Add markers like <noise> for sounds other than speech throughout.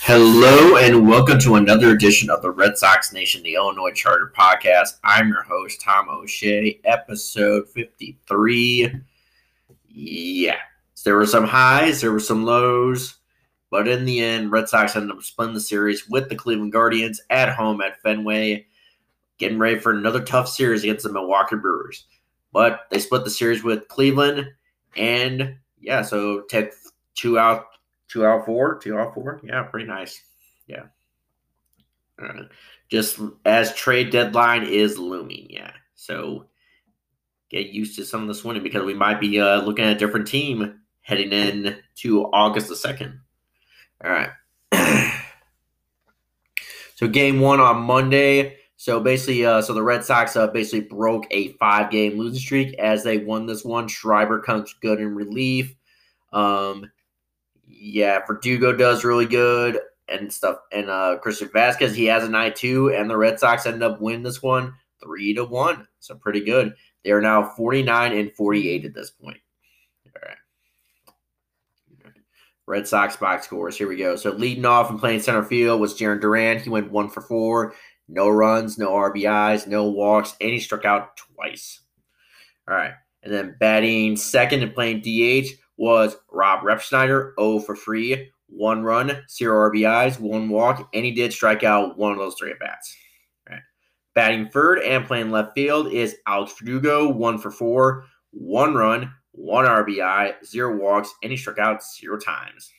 Hello and welcome to another edition of the Red Sox Nation, the Illinois Charter Podcast. I'm your host, Tom O'Shea, episode 53. Yeah, there were some highs, there were some lows, but in the end, Red Sox ended up splitting the series with the Cleveland Guardians at home at Fenway, getting ready for another tough series against the Milwaukee Brewers. But they split the series with Cleveland, and yeah, so take two out two out four, two out four. Yeah, pretty nice. Yeah. Uh, just as trade deadline is looming. Yeah. So get used to some of this winning because we might be uh, looking at a different team heading in to August the 2nd. All right. so game one on Monday. So basically, uh, so the Red Sox uh, basically broke a five-game losing streak as they won this one. Schreiber comes good in relief. Um, yeah, Verdugo does really good and stuff. And uh Christian Vázquez, he has an eye too, and the Red Sox end up winning this one three to one. So pretty good. They are now 49 and 48 at this point. All right. Red Sox box scores. Here we go. So leading off and playing center field was Jarren Duran. He went one for four. No runs, no RBIs, no walks, and he struck out twice. All right. And then batting second and playing DH was Rob Refsnyder, 0 for free, one run, zero RBIs, one walk, and he did strike out one of those three at bats. Right. Batting third and playing left field is Alex Verdugo, one for four, one run, one RBI, zero walks, and he struck out zero times.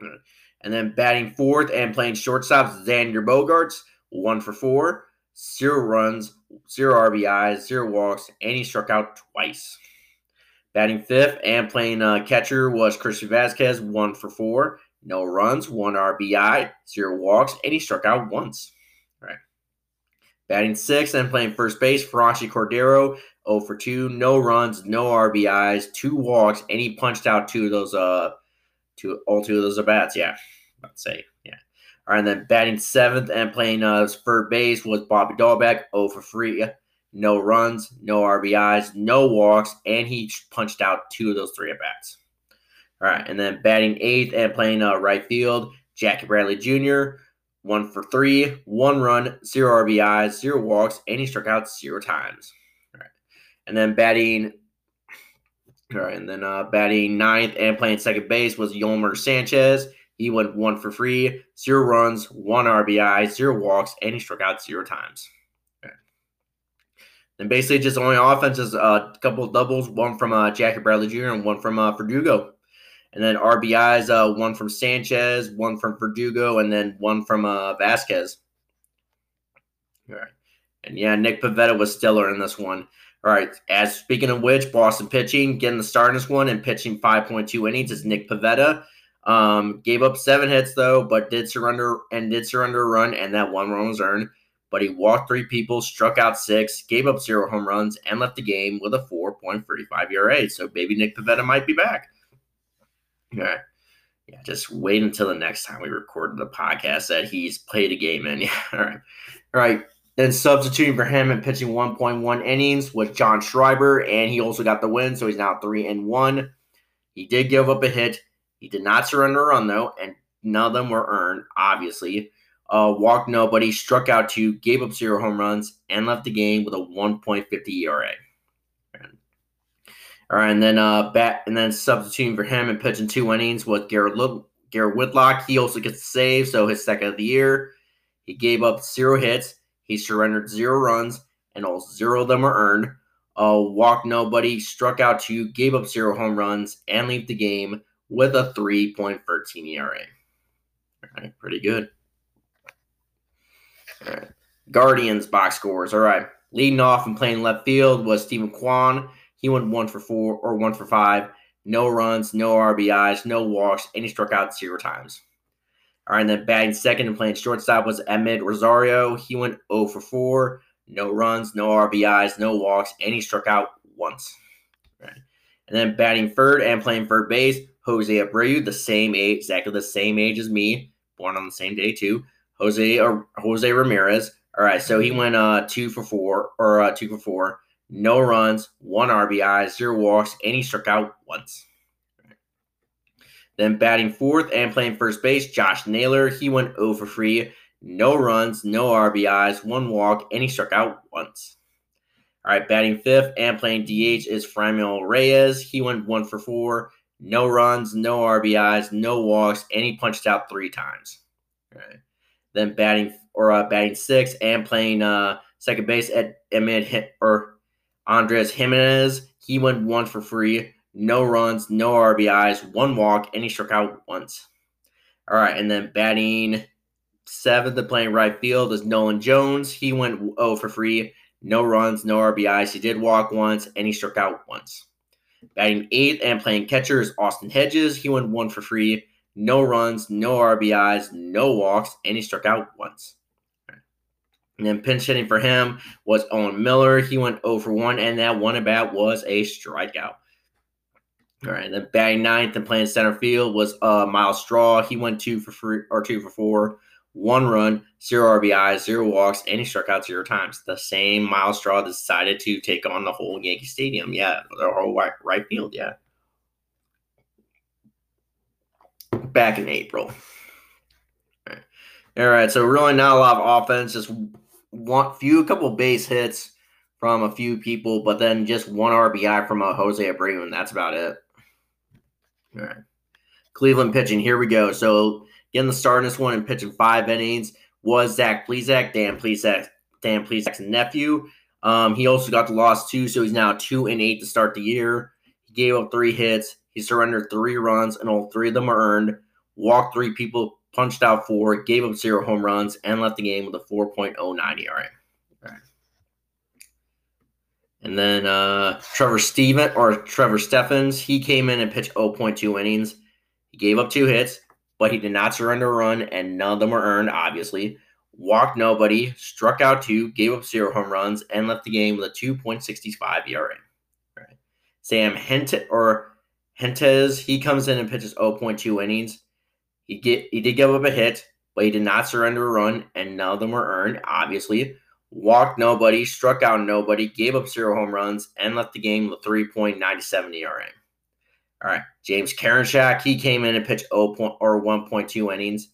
Hmm. And then batting fourth and playing shortstop, Xander Bogaerts, one for four, zero runs, zero RBIs, zero walks, and he struck out twice. Batting fifth and playing uh, catcher was Christian Vázquez, one for four, no runs, one RBI, zero walks, and he struck out once. All right. Batting sixth and playing first base, Franchy Cordero, 0 for 2, no runs, no RBIs, two walks, and he punched out two of those uh two all two of those at bats. Yeah. let's say, yeah. All right, and then batting seventh and playing uh third base was Bobby Dalbec, 0 for 3, no runs, no RBIs, no walks, and he punched out two of those three at bats. All right, and then batting eighth and playing uh, right field, Jackie Bradley Jr. One for three, one run, zero RBIs, zero walks, and he struck out zero times. All right, and then batting. All right, and then uh, batting ninth and playing second base was Yolmer Sanchez. He went one for free, zero runs, one RBI, zero walks, and he struck out zero times. And basically, just only offense is uh, a couple of doubles, one from uh, Jackie Bradley Jr. and one from uh, Verdugo. And then RBIs, uh, one from Sanchez, one from Verdugo, and then one from uh, Vázquez. All right. And yeah, Nick Pivetta was stellar in this one. All right. As speaking of which, Boston pitching, getting the start in this one and pitching 5.2 innings is Nick Pivetta. Um, gave up seven hits though, but did surrender and did surrender a run, and that one run was earned but he walked three people, struck out six, gave up zero home runs, and left the game with a 4.35 ERA. So baby Nick Pivetta might be back. Yeah. Yeah, just wait until the next time we record the podcast that he's played a game in. <laughs> Yeah, all right. All right. Then substituting for him and pitching 1.1 innings was John Schreiber, and he also got the win, so he's now three and one. He did give up a hit. He did not surrender a run though, and none of them were earned, obviously uh, walked nobody, struck out two, gave up zero home runs, and left the game with a 1.50 ERA. All right, and then uh, bat and then substituting for him and pitching two innings was Garrett Little, Garrett Whitlock. He also gets a save, so his second of the year. He gave up zero hits. He surrendered zero runs, and all zero of them were earned. Uh, walked nobody, struck out two, gave up zero home runs, and leave the game with a 3.13 ERA. All right, pretty good. All right. Guardians box scores. All right. Leading off and playing left field was Steven Kwan. He went one for four or one for five. No runs, no RBIs, no walks, and he struck out zero times. All right, and then batting second and playing shortstop was Amed Rosario. He went 0 for 4. No runs, no RBIs, no walks, and he struck out once. All right. And then batting third and playing third base, Jose Abreu, the same age, exactly the same age as me, born on the same day too. Jose uh, Jose Ramirez. All right, so he went uh two for four or uh, two for four, no runs, one RBI, zero walks, and he struck out once. Then batting fourth and playing first base, Josh Naylor. He went 0 for 3. No runs, no RBIs, one walk, and he struck out once. All right, batting fifth and playing DH is Franmil Reyes. He went 1 for 4. No runs, no RBIs, no walks, and he punched out three times. All right. Then batting or uh, batting six and playing uh, second base at Emid or Andres Giménez. He went one for free, no runs, no RBIs, one walk, and he struck out once. All right, and then batting seventh and playing right field is Nolan Jones. He went 0 for free, no runs, no RBIs. He did walk once, and he struck out once. Batting eighth and playing catcher is Austin Hedges. He went one for free, no runs, no RBIs, no walks, and he struck out once. And then pinch hitting for him was Owen Miller. He went 0 for 1, and that one at bat was a strikeout. All right, and then batting ninth and playing center field was uh, Myles Straw. He went two for free or two for four, one run, zero RBIs, zero walks, and he struck out zero times. The same Myles Straw decided to take on the whole Yankee Stadium. Yeah, the whole right field. Yeah. Back in April. All right. So really not a lot of offense, just one few a couple base hits from a few people, but then just one RBI from a Jose Abreu, and that's about it. All right. Cleveland pitching. Here we go. So getting the start in this one and pitching five innings was Zach Plesac, Dan Plesac, Dan Plesac's nephew. Um, he also got the loss too, so he's now two and eight to start the year. He gave up three hits. He surrendered three runs, and all three of them were earned. Walked three people, punched out four, gave up zero home runs, and left the game with a 4.09 ERA. And then uh, Trevor Steven or Trevor Steffens, he came in and pitched 0.2 innings. He gave up two hits, but he did not surrender a run, and none of them were earned, obviously. Walked nobody, struck out two, gave up zero home runs, and left the game with a 2.65 ERA. Right. Sam Hent or Hentges, he comes in and pitches 0.2 innings. He get he did give up a hit, but he did not surrender a run, and none of them were earned, obviously walked nobody, struck out nobody, gave up zero home runs, and left the game with 3.97 ERA. All right, James Karinchak, he came in and pitched 0. Point, or 1.2 innings.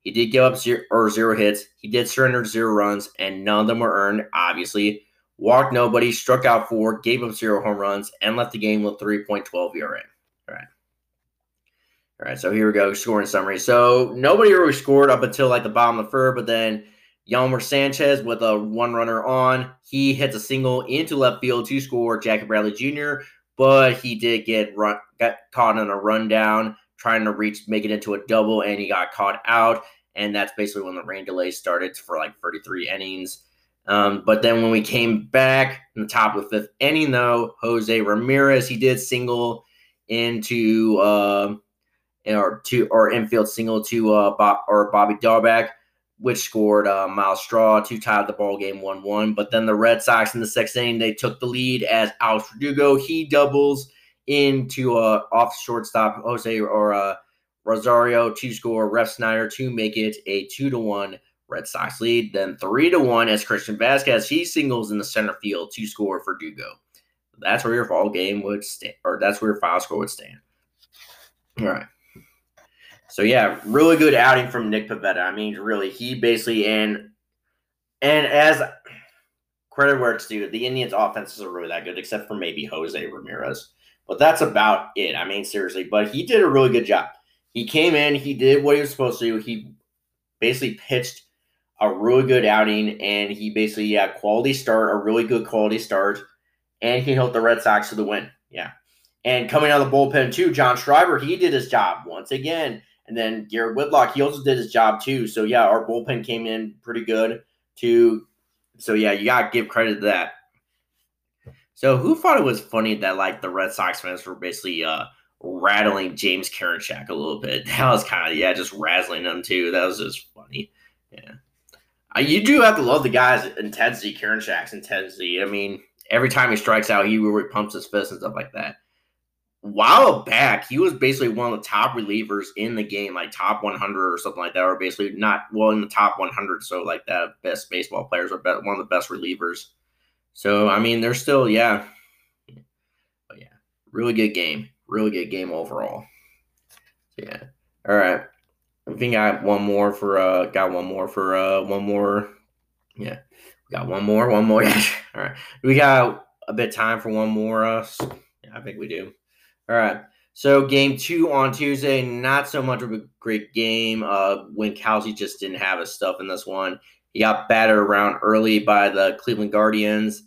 He did give up zero or zero hits. He did surrender zero runs, and none of them were earned. Obviously, walked nobody, struck out four, gave up zero home runs, and left the game with 3.12 ERA. All right. So here we go, scoring summary. So nobody really scored up until like the bottom of the third, but then Yolmer Sanchez with a one runner on. He hits a single into left field to score Jackie Bradley Jr., but he did get run, got caught on a rundown trying to reach, make it into a double, and he got caught out. And that's basically when the rain delay started for like 33 innings. Um, but then when we came back in the top of the fifth inning, though, Jose Ramirez, he did single into uh, or to or infield single to uh, Bob, or Bobby Dalbec which scored uh, Myles Straw to tie the ball game 1 1. But then the Red Sox in the sixth inning, they took the lead as Alex Verdugo, he doubles into uh, off shortstop Jose or uh, Rosario to score Refsnyder to make it a 2 to 1 Red Sox lead. Then 3 to 1 as Christian Vázquez he singles in the center field to score for Verdugo. That's where your fall game would stand, or that's where your final score would stand. All right. So yeah, really good outing from Nick Pivetta. I mean, really, he basically and and as credit where it's due, the Indians' offenses are really that good, except for maybe Jose Ramirez. But that's about it. I mean, seriously, but he did a really good job. He came in, he did what he was supposed to do. He basically pitched a really good outing, and he basically had yeah, quality start, a really good quality start, and he helped the Red Sox to the win. Yeah. And coming out of the bullpen too, John Schreiber, he did his job once again. And then Garrett Whitlock, he also did his job too. So yeah, our bullpen came in pretty good too. So yeah, you gotta give credit to that. So who thought it was funny that like the Red Sox fans were basically uh rattling James Karinchak a little bit? <laughs> That was kind of yeah, just razzling them too. That was just funny. Yeah. Uh, you do have to love the guy's intensity, Karinchak's intensity. I mean, every time he strikes out, he really pumps his fist and stuff like that while back, he was basically one of the top relievers in the game, like top 100 or something like that, or basically not well in the top 100. So like that best baseball players or one of the best relievers. So I mean, they're still yeah, but yeah, really good game, really good game overall. Yeah. All right. I think I got one more for uh got one more for uh one more. Yeah. We got one more, one more. <laughs> All right. We got a bit time for one more uh yeah, I think we do. All right. So game two on Tuesday, not so much of a great game. Uh Winckowski just didn't have his stuff in this one. He got battered around early by the Cleveland Guardians,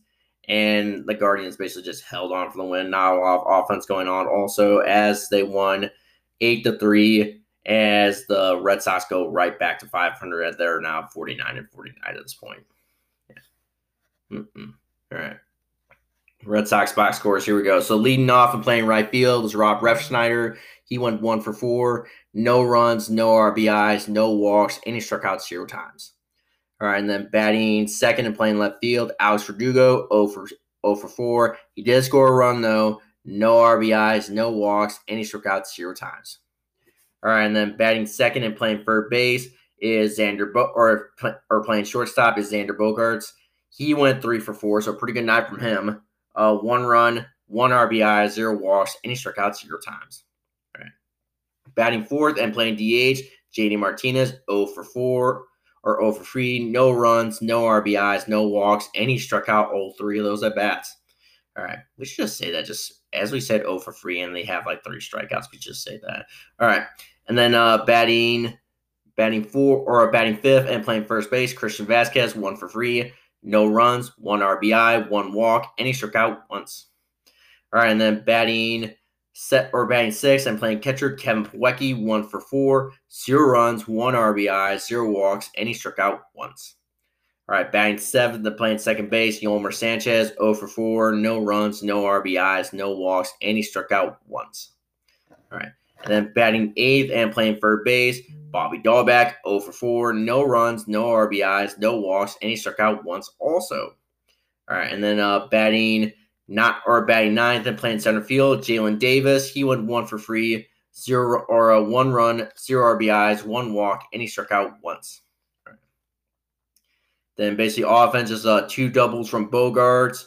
and the Guardians basically just held on for the win. Not a lot of offense going on. Also, as they won eight to three, as the Red Sox go right back to 500. They're now 49 and 49 at this point. Yeah. All right. Red Sox box scores. Here we go. So leading off and playing right field was Rob Refsnyder. He went one for four. No runs, no RBIs, no walks, and he struck out zero times. All right, and then batting second and playing left field, Alex Verdugo, 0 for 0 for 4. He did score a run though, no RBIs, no walks, and he struck out zero times. All right, and then batting second and playing third base is Xander Bo- or or playing shortstop is Xander Bogaerts. He went three for four, so pretty good night from him. Uh, one run, one RBI, zero walks, any strikeouts, zero times. All right. Batting fourth and playing DH, JD Martinez, 0 for 4 or 0 for 3. No runs, no RBIs, no walks, and he struck out all three of those at bats. All right. We should just say that just as we said 0 for 3 and they have like three strikeouts. We just say that. All right. And then uh batting batting four or batting fifth and playing first base, Christian Vázquez, one for three. No runs, one RBI, one walk, and he struck out once. All right, and then batting set or batting six and playing catcher Kevin Plawecki, one for four, zero runs, one RBI, zero walks, and he struck out once. All right, batting seventh the playing second base, Yolmer Sanchez, 0 for 4, no runs, no RBIs, no walks, and he struck out once. All right, and then batting eighth and playing third base, Bobby Dalbec, 0 for 4, no runs, no RBIs, no walks, and he struck out once also. All right, and then uh, batting not or batting ninth and playing center field, Jaylin Davis, he went one for free, zero or a one run, zero RBIs, one walk, and he struck out once. Then basically offense is uh, two doubles from Bogaerts,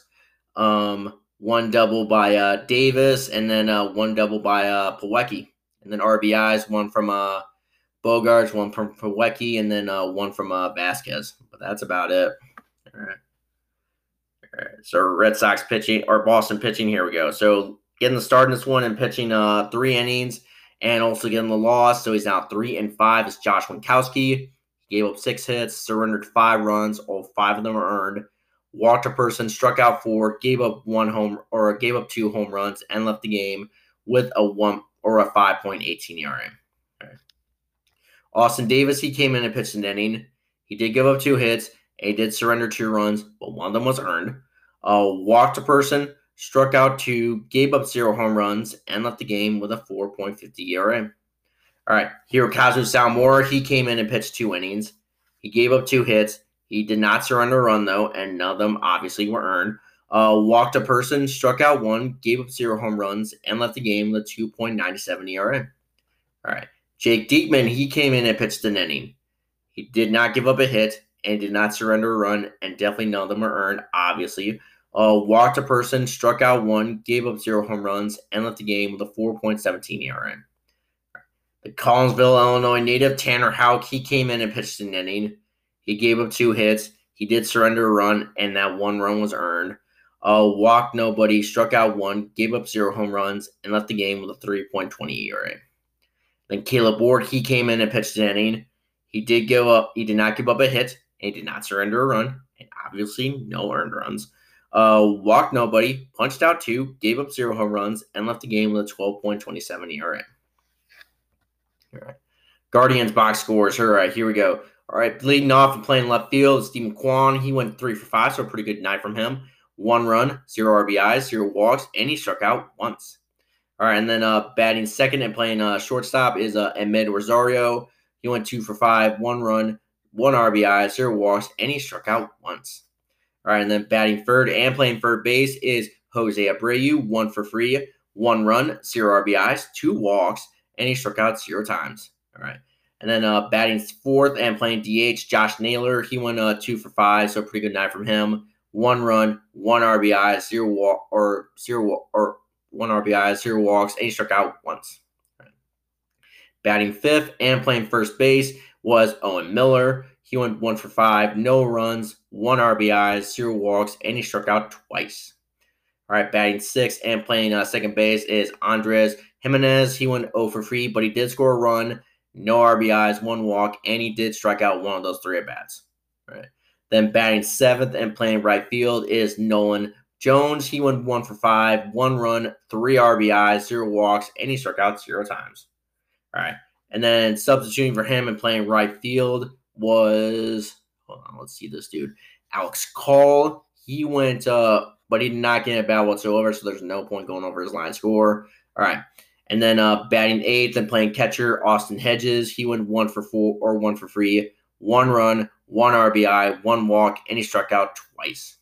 um, one double by uh, Davis, and then uh, one double by uh, Plawecki. And then RBIs, one from uh, Bogaerts, one from Plawecki, and then uh, one from uh, Vazquez. But that's about it. All right. All right. So Red Sox pitching or Boston pitching. Here we go. So getting the start in this one and pitching uh, three innings and also getting the loss. So he's now three and five. Is Josh Winckowski. He gave up six hits, surrendered five runs. All five of them are earned. Walked a person, struck out four, gave up one home or gave up two home runs, and left the game with a one or a 5.18 ERA. Austin Davis, he came in and pitched an inning. He did give up two hits. He did surrender two runs, but one of them was earned. Uh, walked a person, struck out two, gave up zero home runs, and left the game with a 4.50 ERA. All right, Hirokazu Sawamura, he came in and pitched two innings. He gave up two hits. He did not surrender a run, though, and none of them obviously were earned. Uh, walked a person, struck out one, gave up zero home runs, and left the game with a 2.97 ERA. All right. Jake Diekman, he came in and pitched an inning. He did not give up a hit and did not surrender a run, and definitely none of them were earned, obviously. Uh, walked a person, struck out one, gave up zero home runs, and left the game with a 4.17 ERA. The Collinsville, Illinois native Tanner Houck, he came in and pitched an inning. He gave up two hits. He did surrender a run, and that one run was earned. Uh, walked nobody, struck out one, gave up zero home runs, and left the game with a 3.20 ERA. Then Kaleb Ort, he came in and pitched an inning. He did give up, he did not give up a hit, and he did not surrender a run, and obviously no earned runs. Uh, walked nobody, punched out two, gave up zero home runs, and left the game with a 12.27 ERA. All right. Guardians box scores. All right, here we go. All right, leading off and playing left field, Steven Kwan. He went three for five, so a pretty good night from him. One run, zero RBIs, zero walks, and he struck out once. All right, and then uh, batting second and playing uh, shortstop is uh, Amed Rosario. He went two for five, one run, one RBI, zero walks, and he struck out once. All right, and then batting third and playing third base is Jose Abreu, one for three, one run, zero RBIs, two walks, and he struck out zero times. All right. And then uh, batting fourth and playing DH, Josh Naylor. He went uh, two for five, so pretty good night from him. One run, one RBI, zero walk or zero or one RBI, zero walks, and he struck out once. Batting fifth and playing first base was Owen Miller. He went one for five, no runs, one RBI, zero walks, and he struck out twice. All right, batting sixth and playing uh, second base is Andres Giménez. He went 0 for 3, but he did score a run, no RBIs, one walk, and he did strike out one of those three at bats. All right. Then batting seventh and playing right field is Nolan Jones. He went one for five, one run, three RBIs, zero walks, and he struck out zero times. All right. And then substituting for him and playing right field was hold on, let's see this dude. Alex Call. He went uh, but he did not get a bat whatsoever, so there's no point going over his line score. All right. And then uh batting eighth and playing catcher, Austin Hedges. He went one for four or one for free, one run, one RBI, one walk, and he struck out twice.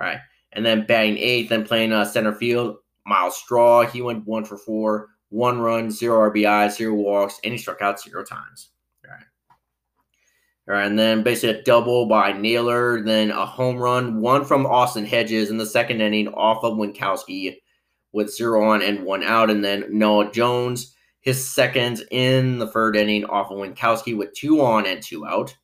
All right. And then batting eighth and playing uh, center field, Myles Straw. He went one for four, one run, zero RBI, zero walks, and he struck out zero times. All right. All right, and then basically a double by Naylor, then a home run, one from Austin Hedges in the second inning off of Winckowski with zero on and one out, and then Noah Jones, his second in the third inning off of Winckowski with two on and two out,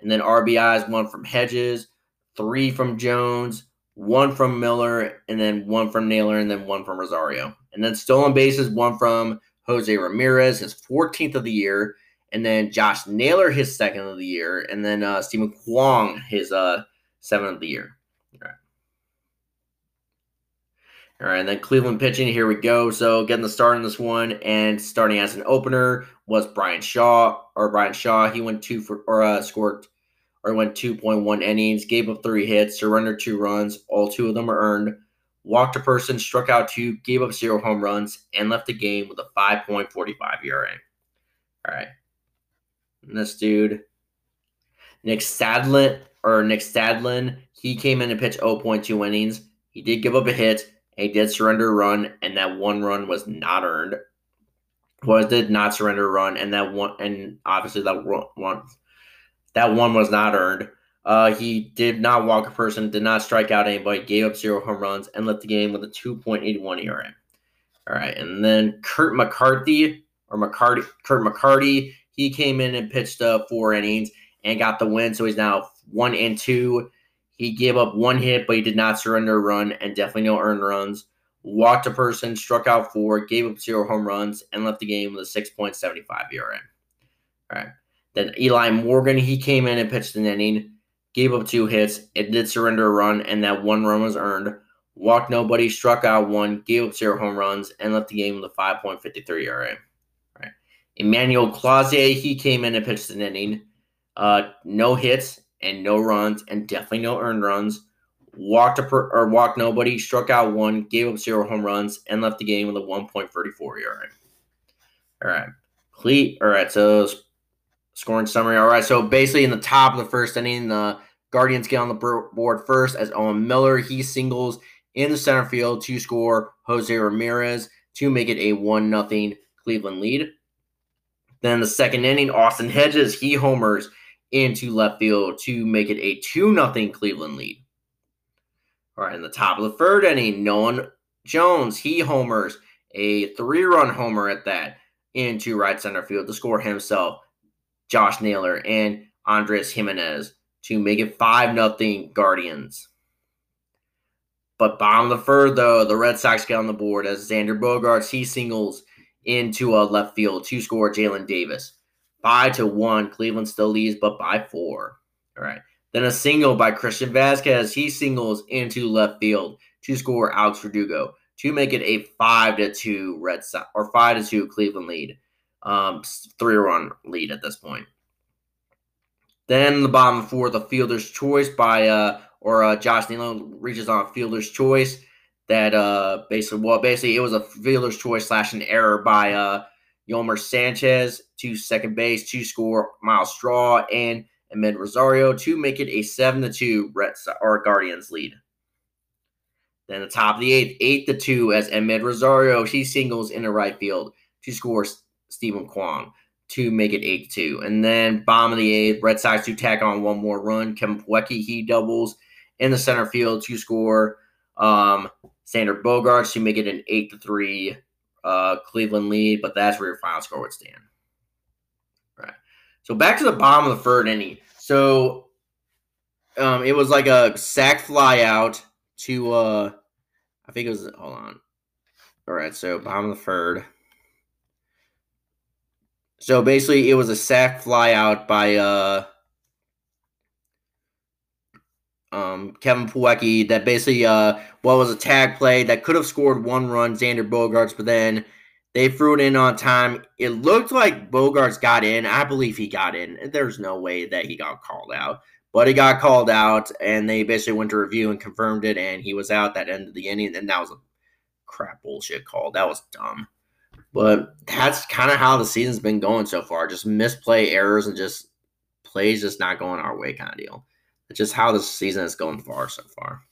and then RBIs, one from Hedges, three from Jones, one from Miller, and then one from Naylor, and then one from Rosario. And then stolen bases, one from Jose Ramirez, his 14th of the year, and then Josh Naylor, his second of the year, and then uh, Steven Kwan, his uh, seventh of the year. All right. All right, and then Cleveland pitching. Here we go. So getting the start in this one, and starting as an opener was Brian Shaw or Brian Shaw. He went two for or uh, scored or went 2.1 innings, gave up three hits, surrendered two runs. All two of them are earned. Walked a person, struck out two, gave up zero home runs, and left the game with a 5.45 ERA. All right. And this dude, Nick Stadlin, or Nick Stadlin, he came in and pitched 0.2 innings. He did give up a hit. He did surrender a run, and that one run was not earned. Was did not surrender a run, and that one, and obviously that one that one was not earned. Uh, he did not walk a person, did not strike out anybody, gave up zero home runs, and left the game with a 2.81 ERA. All right, and then Kurt McCarthy or McCarty, Kurt McCarty, he came in and pitched uh, four innings and got the win. So he's now one and two. He gave up one hit, but he did not surrender a run and definitely no earned runs. Walked a person, struck out four, gave up zero home runs, and left the game with a 6.75 ERA. All right. Then Eli Morgan, he came in and pitched an inning, gave up two hits. It did surrender a run, and that one run was earned. Walked nobody, struck out one, gave up zero home runs, and left the game with a 5.53 ERA. Right. Emmanuel Clase, he came in and pitched an inning. Uh, no hits and no runs, and definitely no earned runs. Walked a per, or walked nobody, struck out one, gave up zero home runs, and left the game with a 1.34 ERA. All right. Cle- all right, so Scoring summary. All right. So basically, in the top of the first inning, the Guardians get on the board first as Owen Miller. He singles in the center field to score Jose Ramirez to make it a 1 0 Cleveland lead. Then the second inning, Austin Hedges, he homers into left field to make it a 2 0 Cleveland lead. All right, in the top of the third inning, Nolan Jones, he homers a three run homer at that into right center field to score himself Josh Naylor, and Andres Giménez to make it 5 nothing Guardians. But bottom of the third, though, the Red Sox get on the board as Xander Bogaerts, he singles into a left field to score Jaylin Davis. 5 to 1. Cleveland still leads, but by 4. All right. Then a single by Christian Vázquez. He singles into left field to score Alex Verdugo to make it a 5 to 2 Red Sox or 5 to 2 Cleveland lead um, three run lead at this point. Then the bottom four, the fielder's choice by uh, or uh, Josh Naylor reaches on a fielder's choice that uh, basically well basically it was a fielder's choice slash an error by uh, Yolmer Sanchez to second base to score Myles Straw and Amed Rosario to make it a seven to two Red or Guardians lead. Then the top of the eighth, eight to two as Amed Rosario he singles in the right field to score Steven Kwan to make it 8 2. And then bottom of the eighth, Red Sox to tack on one more run. Kevin Plawecki, he doubles in the center field to score um, Xander Bogaerts to make it an 8 3 uh, Cleveland lead. But that's where your final score would stand. So back to the bottom of the third inning. So um, it was like a sac fly out to uh, I think it was hold on. All right, so bottom of the third. So basically, it was a sac fly out by uh, um, Kevin Plawecki that basically uh, what was a tag play that could have scored one run, Xander Bogaerts, but then they threw it in on time. It looked like Bogaerts got in. I believe he got in. There's no way that he got called out, but he got called out, and they basically went to review and confirmed it, and he was out that end of the inning, and that was a crap bullshit call. That was dumb. But that's kind of how the season's been going so far. Just misplay errors and just plays just not going our way kind of deal. It's just how the season is going far so far.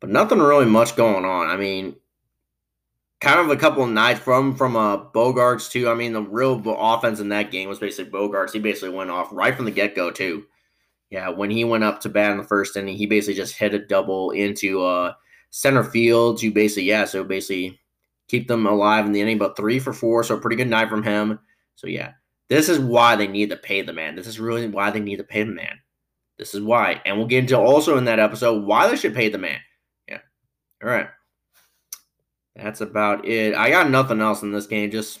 But nothing really much going on. I mean, kind of a couple of nights from from uh, Bogaerts too. I mean, the real offense in that game was basically Bogaerts. He basically went off right from the get go too. Yeah, when he went up to bat in the first inning, he basically just hit a double into uh, center field to basically yeah, so basically keep them alive in the inning. But three for four, so a pretty good night from him. So yeah, this is why they need to pay the man. This is really why they need to pay the man. This is why. And we'll get into also in that episode why they should pay the man. Yeah. All right. That's about it. I got nothing else in this game. Just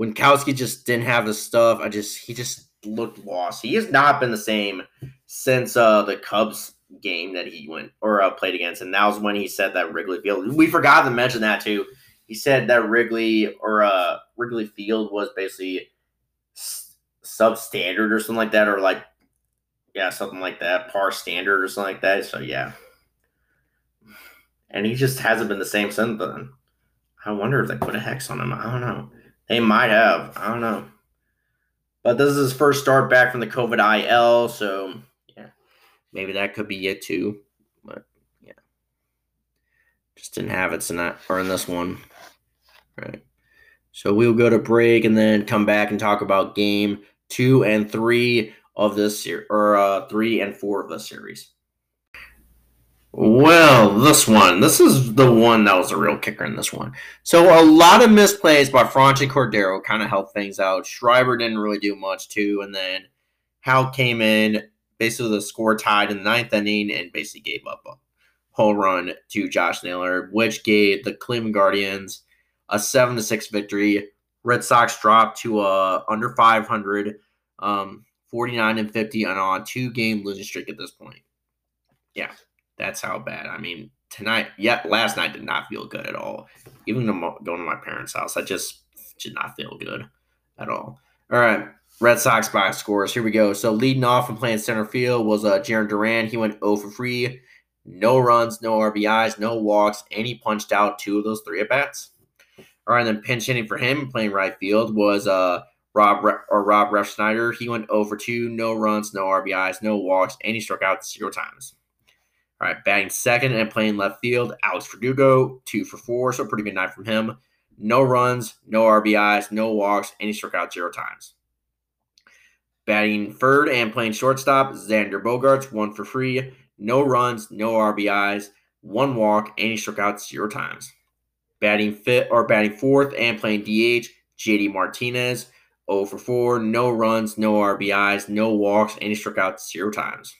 Winckowski just didn't have the stuff. I just he just looked lost. He has not been the same since uh the Cubs game that he went or uh, played against, and that was when he said that Wrigley Field. We forgot to mention that too. He said that Wrigley or uh Wrigley Field was basically substandard or something like that, or like yeah, something like that, par standard or something like that. So yeah. And he just hasn't been the same since then. I wonder if they put a hex on him. I don't know. They might have. I don't know. But this is his first start back from the COVID IL, so yeah, maybe that could be it too. But yeah, just didn't have it tonight or in this one. Right. So we'll go to break and then come back and talk about game two and three of this series, or uh, three and four of the series. Well, this one, this is the one that was a real kicker in this one. So a lot of misplays by Franchy Cordero kind of helped things out. Schreiber didn't really do much too, and then Hal came in, basically the score tied in the ninth inning, and basically gave up a home run to Josh Naylor, which gave the Cleveland Guardians a seven to six victory. Red Sox dropped to uh under 500. Um, 49 and 50 and on a two game losing streak at this point. Yeah, that's how bad. I mean, tonight, yeah, last night did not feel good at all. Even going to my parents' house, I just did not feel good at all. All right, Red Sox box scores. Here we go. So leading off and playing center field was uh, Jarren Duran. He went 0 for 3. No runs, no RBIs, no walks, and he punched out two of those three at bats. All right, then pinch hitting for him playing right field was uh Rob or Rob Refsnyder, he went over 2, no runs, no RBIs, no walks, and he struck out zero times. All right, batting second and playing left field, Alex Verdugo, two for four, so pretty good night from him. No runs, no RBIs, no walks, and he struck out zero times. Batting third and playing shortstop, Xander Bogaerts, one for three, no runs, no RBIs, one walk, and he struck out zero times. Batting fifth or batting fourth and playing DH, JD Martinez, 0 for 4, no runs, no RBIs, no walks, and he struck out zero times.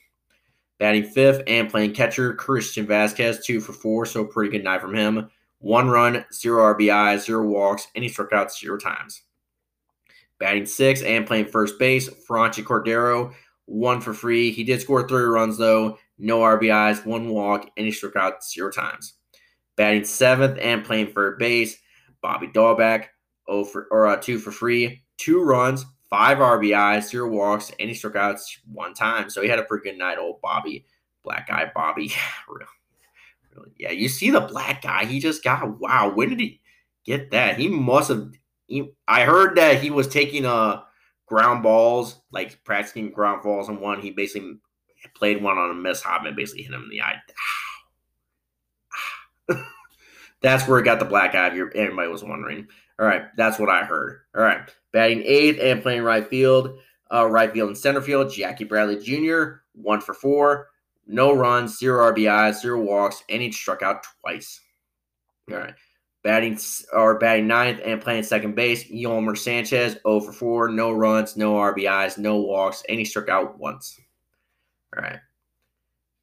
Batting fifth and playing catcher, Christian Vázquez, 2 for 4, so pretty good night from him. One run, zero RBIs, zero walks, and he struck out zero times. Batting sixth and playing first base, Franchy Cordero, one for free. He did score three runs though, no RBIs, one walk, and he struck out zero times. Batting seventh and playing third base, Bobby Dalbec, 0 for or uh, two for free two runs, five RBIs, zero walks, and he struck out one time. So he had a pretty good night, old Bobby. Black guy Bobby. <laughs> really, yeah, you see the black guy. He just got wow. When did he get that? He must have. He, I heard that he was taking uh ground balls, like practicing ground balls, and one he basically played one on a miss hop and basically hit him in the eye. That's where he got the black eye. If anybody was wondering. All right, that's what I heard. All right, batting eighth and playing right field, uh, right field and center field. Jackie Bradley Jr. one for four, no runs, zero RBIs, zero walks, and he struck out twice. All right, batting or batting ninth and playing second base. Yolmer Sanchez, 0 for 4, no runs, no RBIs, no walks, and he struck out once. All right.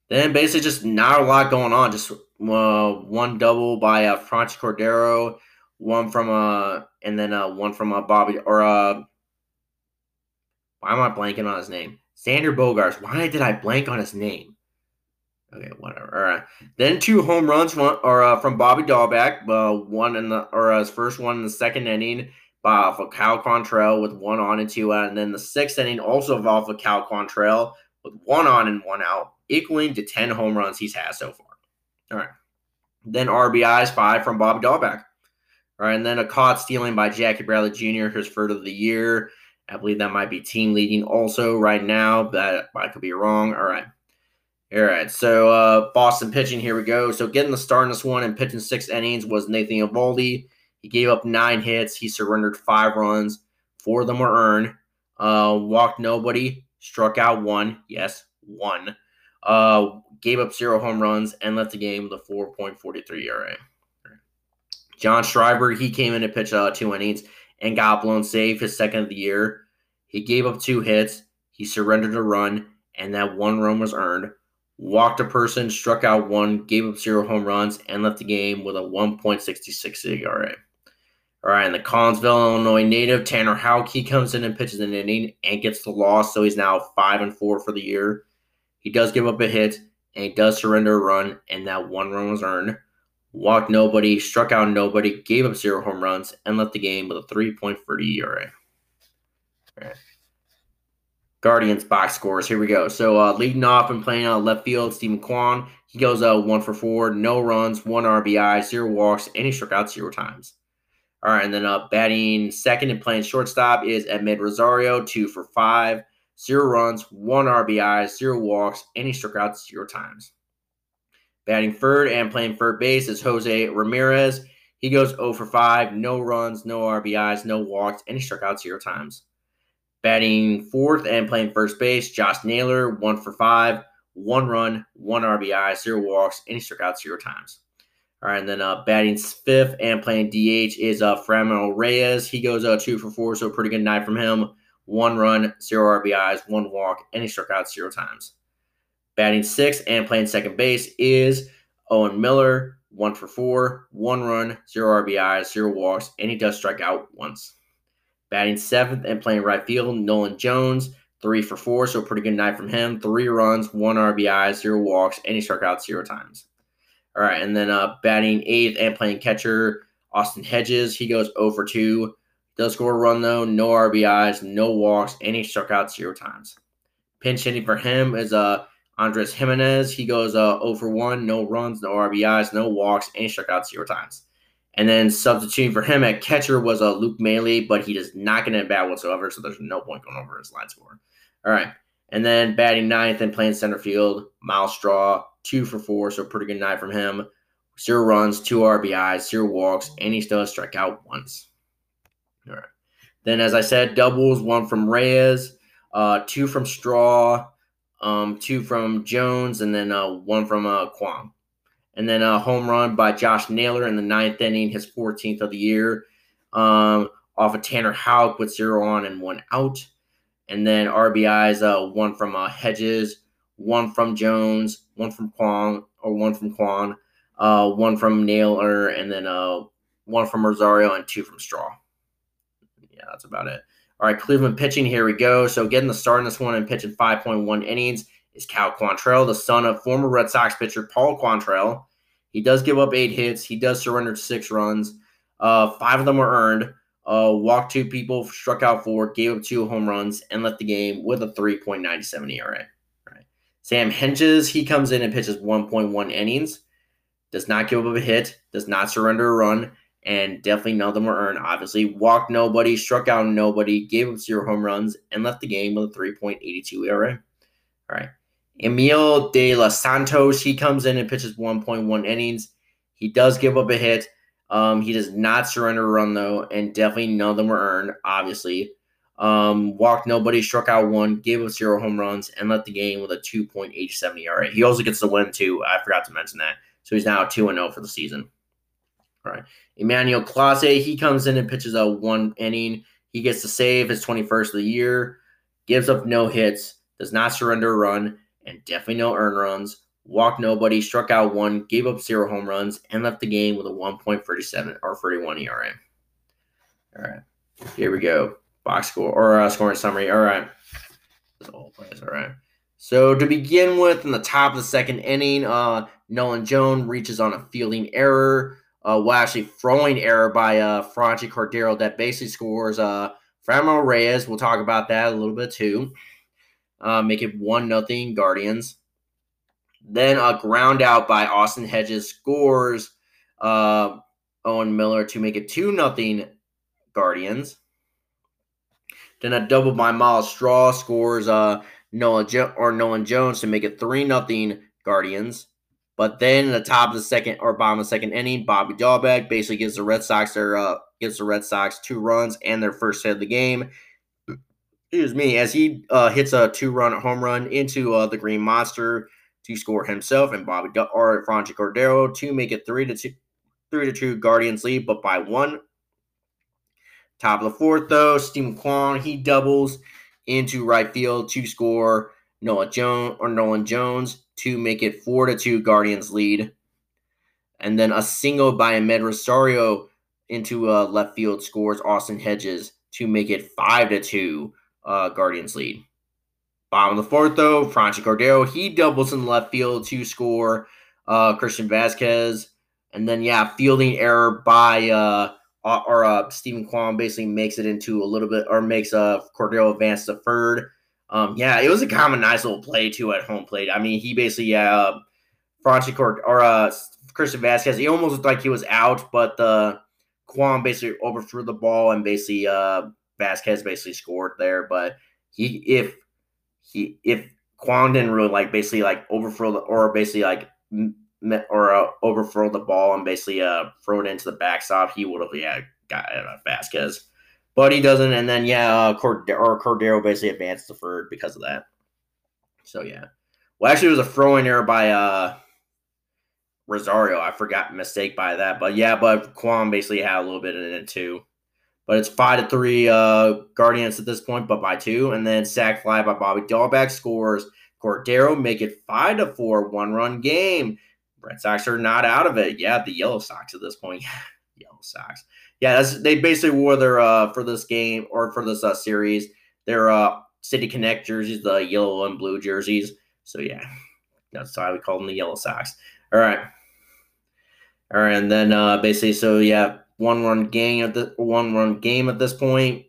Then basically just not a lot going on. Just uh, one double by uh, Franchy Cordero, one from uh, and then uh, one from uh, Bobby or uh, why am I blanking on his name? Xander Bogaerts. Why did I blank on his name? Okay, whatever. All right. Then two home runs one, or uh, from Bobby Dalbec, uh, one in the or uh, his first one in the second inning by off of Cal Quantrill with one on and two out, and then the sixth inning also off of Cal Quantrill with one on and one out, equaling to ten home runs he's had so far. All right. Then RBIs five from Bobby Dalbec. All right, and then a caught stealing by Jackie Bradley Jr. his first of the year. I believe that might be team leading also right now, but I could be wrong. All right. All right, so uh, Boston pitching, here we go. So getting the start in this one and pitching six innings was Nathan Eovaldi. He gave up nine hits. He surrendered five runs. Four of them were earned. Uh, walked nobody. Struck out one. Yes, one. Uh, gave up zero home runs and left the game with a 4.43 ERA. John Schreiber, he came in to pitch uh, two innings and got blown save his second of the year. He gave up two hits. He surrendered a run, and that one run was earned walked a person, struck out one, gave up zero home runs, and left the game with a 1.66 ERA. All right, and the Collinsville, Illinois native Tanner Houck, he comes in and pitches an inning and gets the loss, so he's now five and four for the year. He does give up a hit and he does surrender a run, and that one run was earned. Walked nobody, struck out nobody, gave up zero home runs, and left the game with a 3.30 ERA. Guardians box scores. Here we go. So uh, leading off and playing out left field, Steven Kwan. He goes out uh, one for four, no runs, one RBI, zero walks, and he struck out zero times. All right, and then uh, batting second and playing shortstop is Amed Rosario, two for five, zero runs, one RBI, zero walks, struck out zero times. Batting third and playing third base is Jose Ramirez. He goes 0 for 5, no runs, no RBIs, no walks, struck out zero times. Batting fourth and playing first base, Josh Naylor, one for five, one run, one RBI, zero walks, struck out zero times. All right, and then uh, batting fifth and playing DH is uh, Franmil Reyes. He goes uh, two for four, so pretty good night from him. One run, zero RBIs, one walk, and he struck out zero times. Batting sixth and playing second base is Owen Miller, one for four, one run, zero RBIs, zero walks, and he does strike out once. Batting seventh and playing right field, Nolan Jones, three for four, so pretty good night from him. Three runs, one RBI, zero walks, and he struck out zero times. All right, and then uh, batting eighth and playing catcher, Austin Hedges, he goes over 2. Does score a run though, no RBIs, no walks, any strikeouts, zero times. Pinch hitting for him is uh Andres Giménez. He goes uh 0 for 1, no runs, no RBIs, no walks, any strikeouts, zero times. And then substituting for him at catcher was uh, Luke Maile, but he does not get a bat whatsoever, so there's no point going over his line score. All right. And then batting ninth and playing center field, Myles Straw, two for four, so pretty good night from him. Zero runs, two RBIs, zero walks, and he still struck out once. Then, as I said, doubles, one from Reyes, uh, two from Straw, um, two from Jones, and then uh, one from uh, Kwong. And then a home run by Josh Naylor in the ninth inning, his 14th of the year, um, off of Tanner Houck with zero on and one out. And then RBIs, uh, one from uh, Hedges, one from Jones, one from Kwong, or one from Kwon, uh, one from Naylor, and then uh, one from Rosario, and two from Straw. That's about it. All right, Cleveland pitching. Here we go. So getting the start in this one and pitching 5.1 innings is Cal Quantrill, the son of former Red Sox pitcher Paul Quantrill. He does give up eight hits. He does surrender six runs. Uh, five of them were earned. Uh, walked two people, struck out four, gave up two home runs, and left the game with a 3.97 ERA. Sam Hentges, he comes in and pitches 1.1 innings. Does not give up a hit. Does not surrender a run. And definitely none of them were earned. Obviously, walked nobody, struck out nobody, gave up zero home runs, and left the game with a 3.82 ERA. All right. Emil De Los Santos, he comes in and pitches 1.1 innings. He does give up a hit. Um, he does not surrender a run, though, and definitely none of them were earned, obviously. Um, walked nobody, struck out one, gave up zero home runs, and left the game with a 2.87 ERA. He also gets the win, too. I forgot to mention that. So he's now 2 0 for the season. Right. Emmanuel Clase, he comes in and pitches a one inning. He gets to save his 21st of the year, gives up no hits, does not surrender a run, and definitely no earn runs. Walked nobody, struck out one, gave up zero home runs, and left the game with a 1.37 or 31 ERA. All right. Here we go. Box score or uh, scoring summary. All right. All right. So to begin with, in the top of the second inning, uh, Nolan Jones reaches on a fielding error uh, well, actually throwing error by uh, Franchy Cordero that basically scores uh, Franmil Reyes. We'll talk about that a little bit too. Uh, make it 1 nothing Guardians. Then a ground out by Austin Hedges scores uh, Owen Miller to make it 2 nothing Guardians. Then a double by Myles Straw scores uh, Noah jo- or Nolan Jones to make it 3 nothing Guardians. But then in the top of the second or bottom of the second inning, Bobby Dalbec basically gives the Red Sox their uh, gives the Red Sox two runs and their first hit of the game. Excuse me, as he uh, hits a two-run home run into uh, the Green Monster to score himself and Bobby D- or Franchy Cordero to make it three to two, three to two Guardians lead, but by one. Top of the fourth, though, Steven Kwan he doubles into right field to score Noah Jones or Nolan Jones to make it four to two Guardians lead. And then a single by Amed Rosario into uh, left field scores Austin Hedges to make it five to two uh, Guardians lead. Bottom of the fourth, though, Franchy Cordero, he doubles in left field to score uh, Christian Vázquez, And then, yeah, fielding error by uh, or uh, Steven Kwan basically makes it into a little bit, or makes uh, Cordero advance to third. Um, yeah, it was a of nice little play too at home plate. I mean, he basically, uh, Franchy Court or uh, Christian Vázquez. he almost looked like he was out, but uh, Kwan basically overthrew the ball and basically uh, Vázquez basically scored there. But he, if he, if Kwan didn't really like basically like overthrow the, or basically like or uh, overthrow the ball and basically uh throw it into the backstop, he would have yeah got uh, Vázquez but he doesn't. And then yeah, uh, Cordero, or Cordero basically advanced to third because of that. So yeah, well actually it was a throwing error by uh Rosario. I forgot mistake by that, but yeah, but Kwan basically had a little bit in it too. But it's five to three uh Guardians at this point, but by two, and then sack fly by Bobby Dalbec scores. Cordero make it five to four, one run game. Red Sox are not out of it. Yeah, the Yellow Sox at this point. <laughs> Yellow Sox yeah, they basically wore their uh for this game or for this uh series their uh City Connect jerseys, the yellow and blue jerseys. So yeah, that's why we call them the Yellow Sox. All right, all right, and then uh basically, so yeah, one run game at the one run game at this point.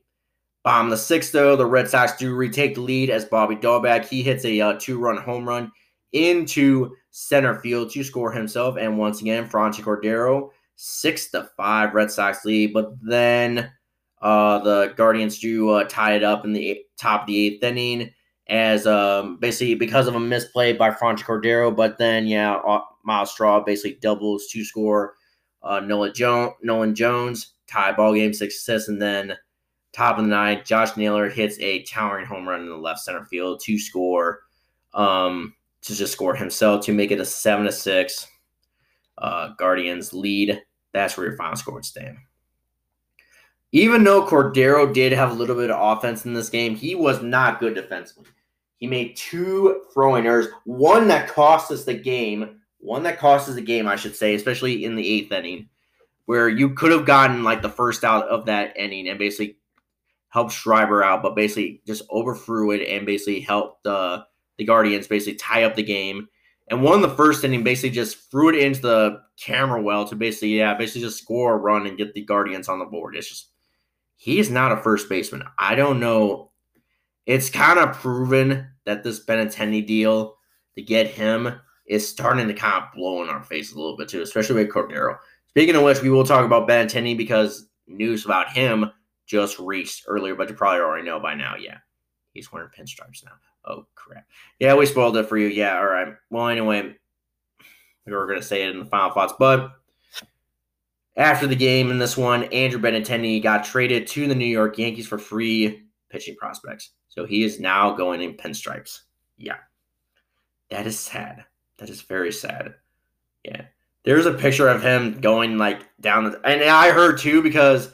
Bottom the sixth, though, the Red Sox do retake the lead as Bobby Dalbec he hits a uh, two-run home run into center field to score himself, and once again, Franchy Cordero six to five Red Sox lead. But then uh, the Guardians do uh, tie it up in the eight, top of the eighth inning as um, basically because of a misplay by Franchy Cordero. But then yeah, uh, Myles Straw basically doubles to score uh, Noah Jones, Nolan Jones tie ball game success, and then top of the ninth, Josh Naylor hits a towering home run in the left center field to score. Um, to just score himself to make it a seven to six uh, Guardians lead. That's where your final score would stand. Even though Cordero did have a little bit of offense in this game, he was not good defensively. He made two throwing errors, one that cost us the game, one that cost us the game, I should say, especially in the eighth inning, where you could have gotten like the first out of that inning and basically helped Schreiber out, but basically just overthrew it and basically helped uh, the Guardians basically tie up the game and won the first inning, basically just threw it into the camera well to basically, yeah, basically just score a run and get the Guardians on the board. It's just, he's not a first baseman. I don't know. It's kind of proven that this Benintendi deal to get him is starting to kind of blow in our face a little bit too, especially with Cordero. Speaking of which, we will talk about Benintendi because news about him just reached earlier, but you probably already know by now. Yeah, he's wearing pinstripes now. Oh crap! Yeah, we spoiled it for you. Yeah, all right. Well, anyway, we were gonna say it in the final thoughts, but after the game in this one, Andrew Benintendi got traded to the New York Yankees for free pitching prospects. So he is now going in pinstripes. Yeah, that is sad. That is very sad. Yeah, There's a picture of him going like down the, and I heard too because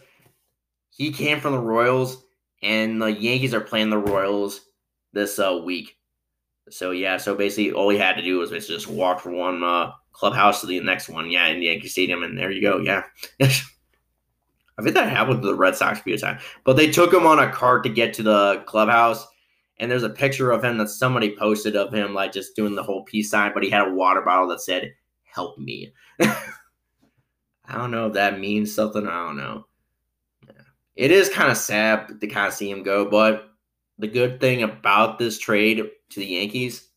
he came from the Royals and the Yankees are playing the Royals this uh, week. So yeah, so basically all he had to do was basically just walk from one uh, clubhouse to the next one. Yeah, in Yankee Stadium, and there you go. Yeah. <laughs> I think that happened to the Red Sox a few times. But they took him on a cart to get to the clubhouse. And there's a picture of him that somebody posted of him like just doing the whole peace sign, but he had a water bottle that said, Help me. <laughs> I don't know if that means something. I don't know. It is kind of sad to kind of see him go, but the good thing about this trade to the Yankees,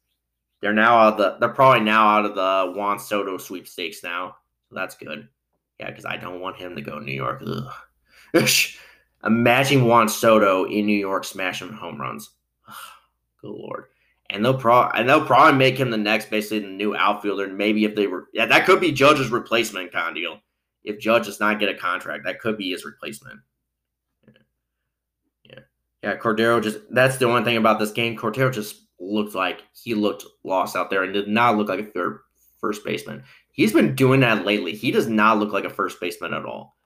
they're now out of the they're probably now out of the Juan Soto sweepstakes now. So that's good. Yeah, because I don't want him to go New York. <laughs> Imagine Juan Soto in New York smashing home runs. Good lord. And they'll probably and they'll probably make him the next, basically the new outfielder. And maybe if they were, yeah, that could be Judge's replacement kind of deal. If Judge does not get a contract, that could be his replacement. Yeah. Cordero just that's the one thing about this game. Cordero just looked like he looked lost out there and did not look like a third first baseman. He's been doing that lately. He does not look like a first baseman at all.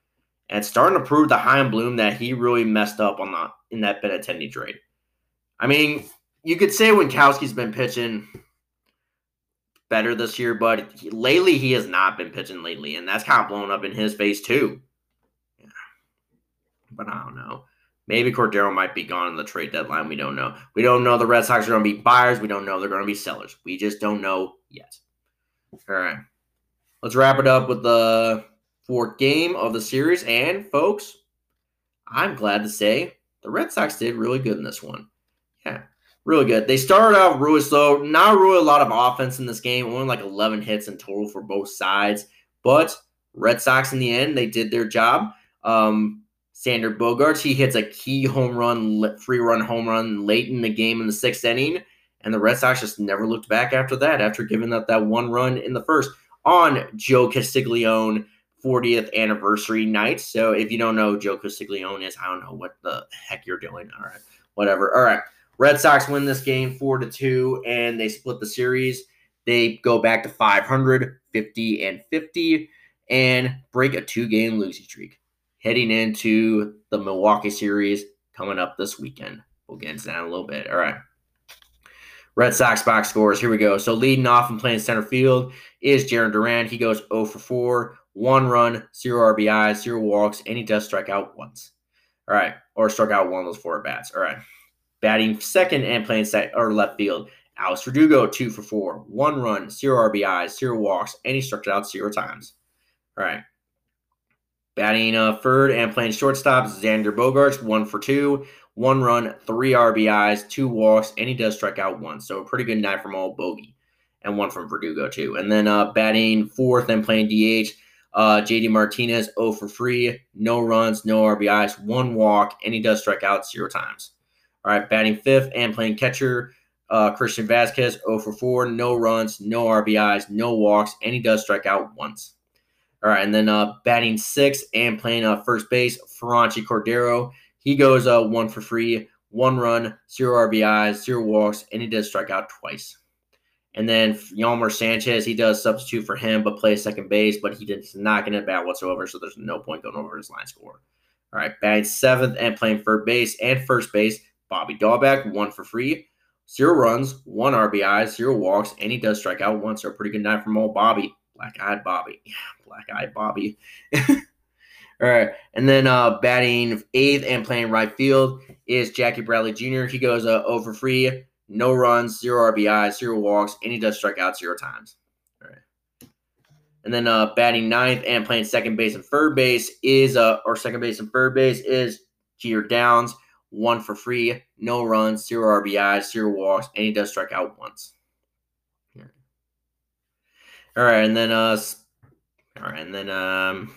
And it's starting to prove to Chaim Bloom that he really messed up on the in that Benintendi trade. I mean, you could say Winckowski's been pitching better this year, but he, lately he has not been pitching lately, and that's kind of blown up in his face too. Yeah. But I don't know. Maybe Cordero might be gone in the trade deadline. We don't know. We don't know the Red Sox are going to be buyers. We don't know they're going to be sellers. We just don't know yet. All right. Let's wrap it up with the fourth game of the series. And, folks, I'm glad to say the Red Sox did really good in this one. Yeah, really good. They started out really slow. Not really a lot of offense in this game. Only like 11 hits in total for both sides. But Red Sox, in the end, they did their job. Um, Xander Bogaerts, he hits a key home run, free run home run late in the game in the sixth inning. And the Red Sox just never looked back after that, after giving up that one run in the first on Joe Castiglione 40th anniversary night. So if you don't know Joe Castiglione is, I don't know what the heck you're doing. All right, whatever. All right. Red Sox win this game four to two, and they split the series. They go back to 550 and 50, and break a two game losing streak heading into the Milwaukee series coming up this weekend. We'll get into that in a little bit. All right. Red Sox box scores. Here we go. So leading off and playing center field is Jarren Duran. He goes 0 for 4, one run, zero RBIs, zero walks, and he does strike out once. All right. Or struck out one of those four bats. All right. Batting second and playing set or left field. Alex Verdugo, two for four, one run, zero RBIs, zero walks, and he struck out zero times. All right. Batting uh, third and playing shortstop, Xander Bogaerts, one for two, one run, three RBIs, two walks, and he does strike out once. So a pretty good night from all bogey, and one from Verdugo too. And then uh, batting fourth and playing DH, uh, JD Martinez, 0 for 3, no runs, no RBIs, one walk, and he does strike out zero times. All right, batting fifth and playing catcher, uh, Christian Vázquez, 0 for 4, no runs, no RBIs, no walks, and he does strike out once. All right, and then uh, batting sixth and playing uh, first base, Franchy Cordero. He goes uh, one for free, one run, zero RBIs, zero walks, and he does strike out twice. And then Yolmer Sanchez, he does substitute for him, but plays second base, but he did not get a bat whatsoever, so there's no point going over his line score. All right, batting seventh and playing third base and first base, Bobby Dalbec, one for free, zero runs, one RBI, zero walks, and he does strike out once. So pretty good night from old Bobby. Black eyed Bobby. Black eye Bobby. <laughs> All right. And then uh, batting eighth and playing right field is Jackie Bradley Jr. He goes uh, over free, no runs, zero RBI, zero walks, and he does strike out zero times. All right. And then uh, batting ninth and playing second base and third base is, uh, or second base and third base is Jeter Downs, one for free, no runs, zero RBI, zero walks, and he does strike out once. All right, and then uh, all right, and then um,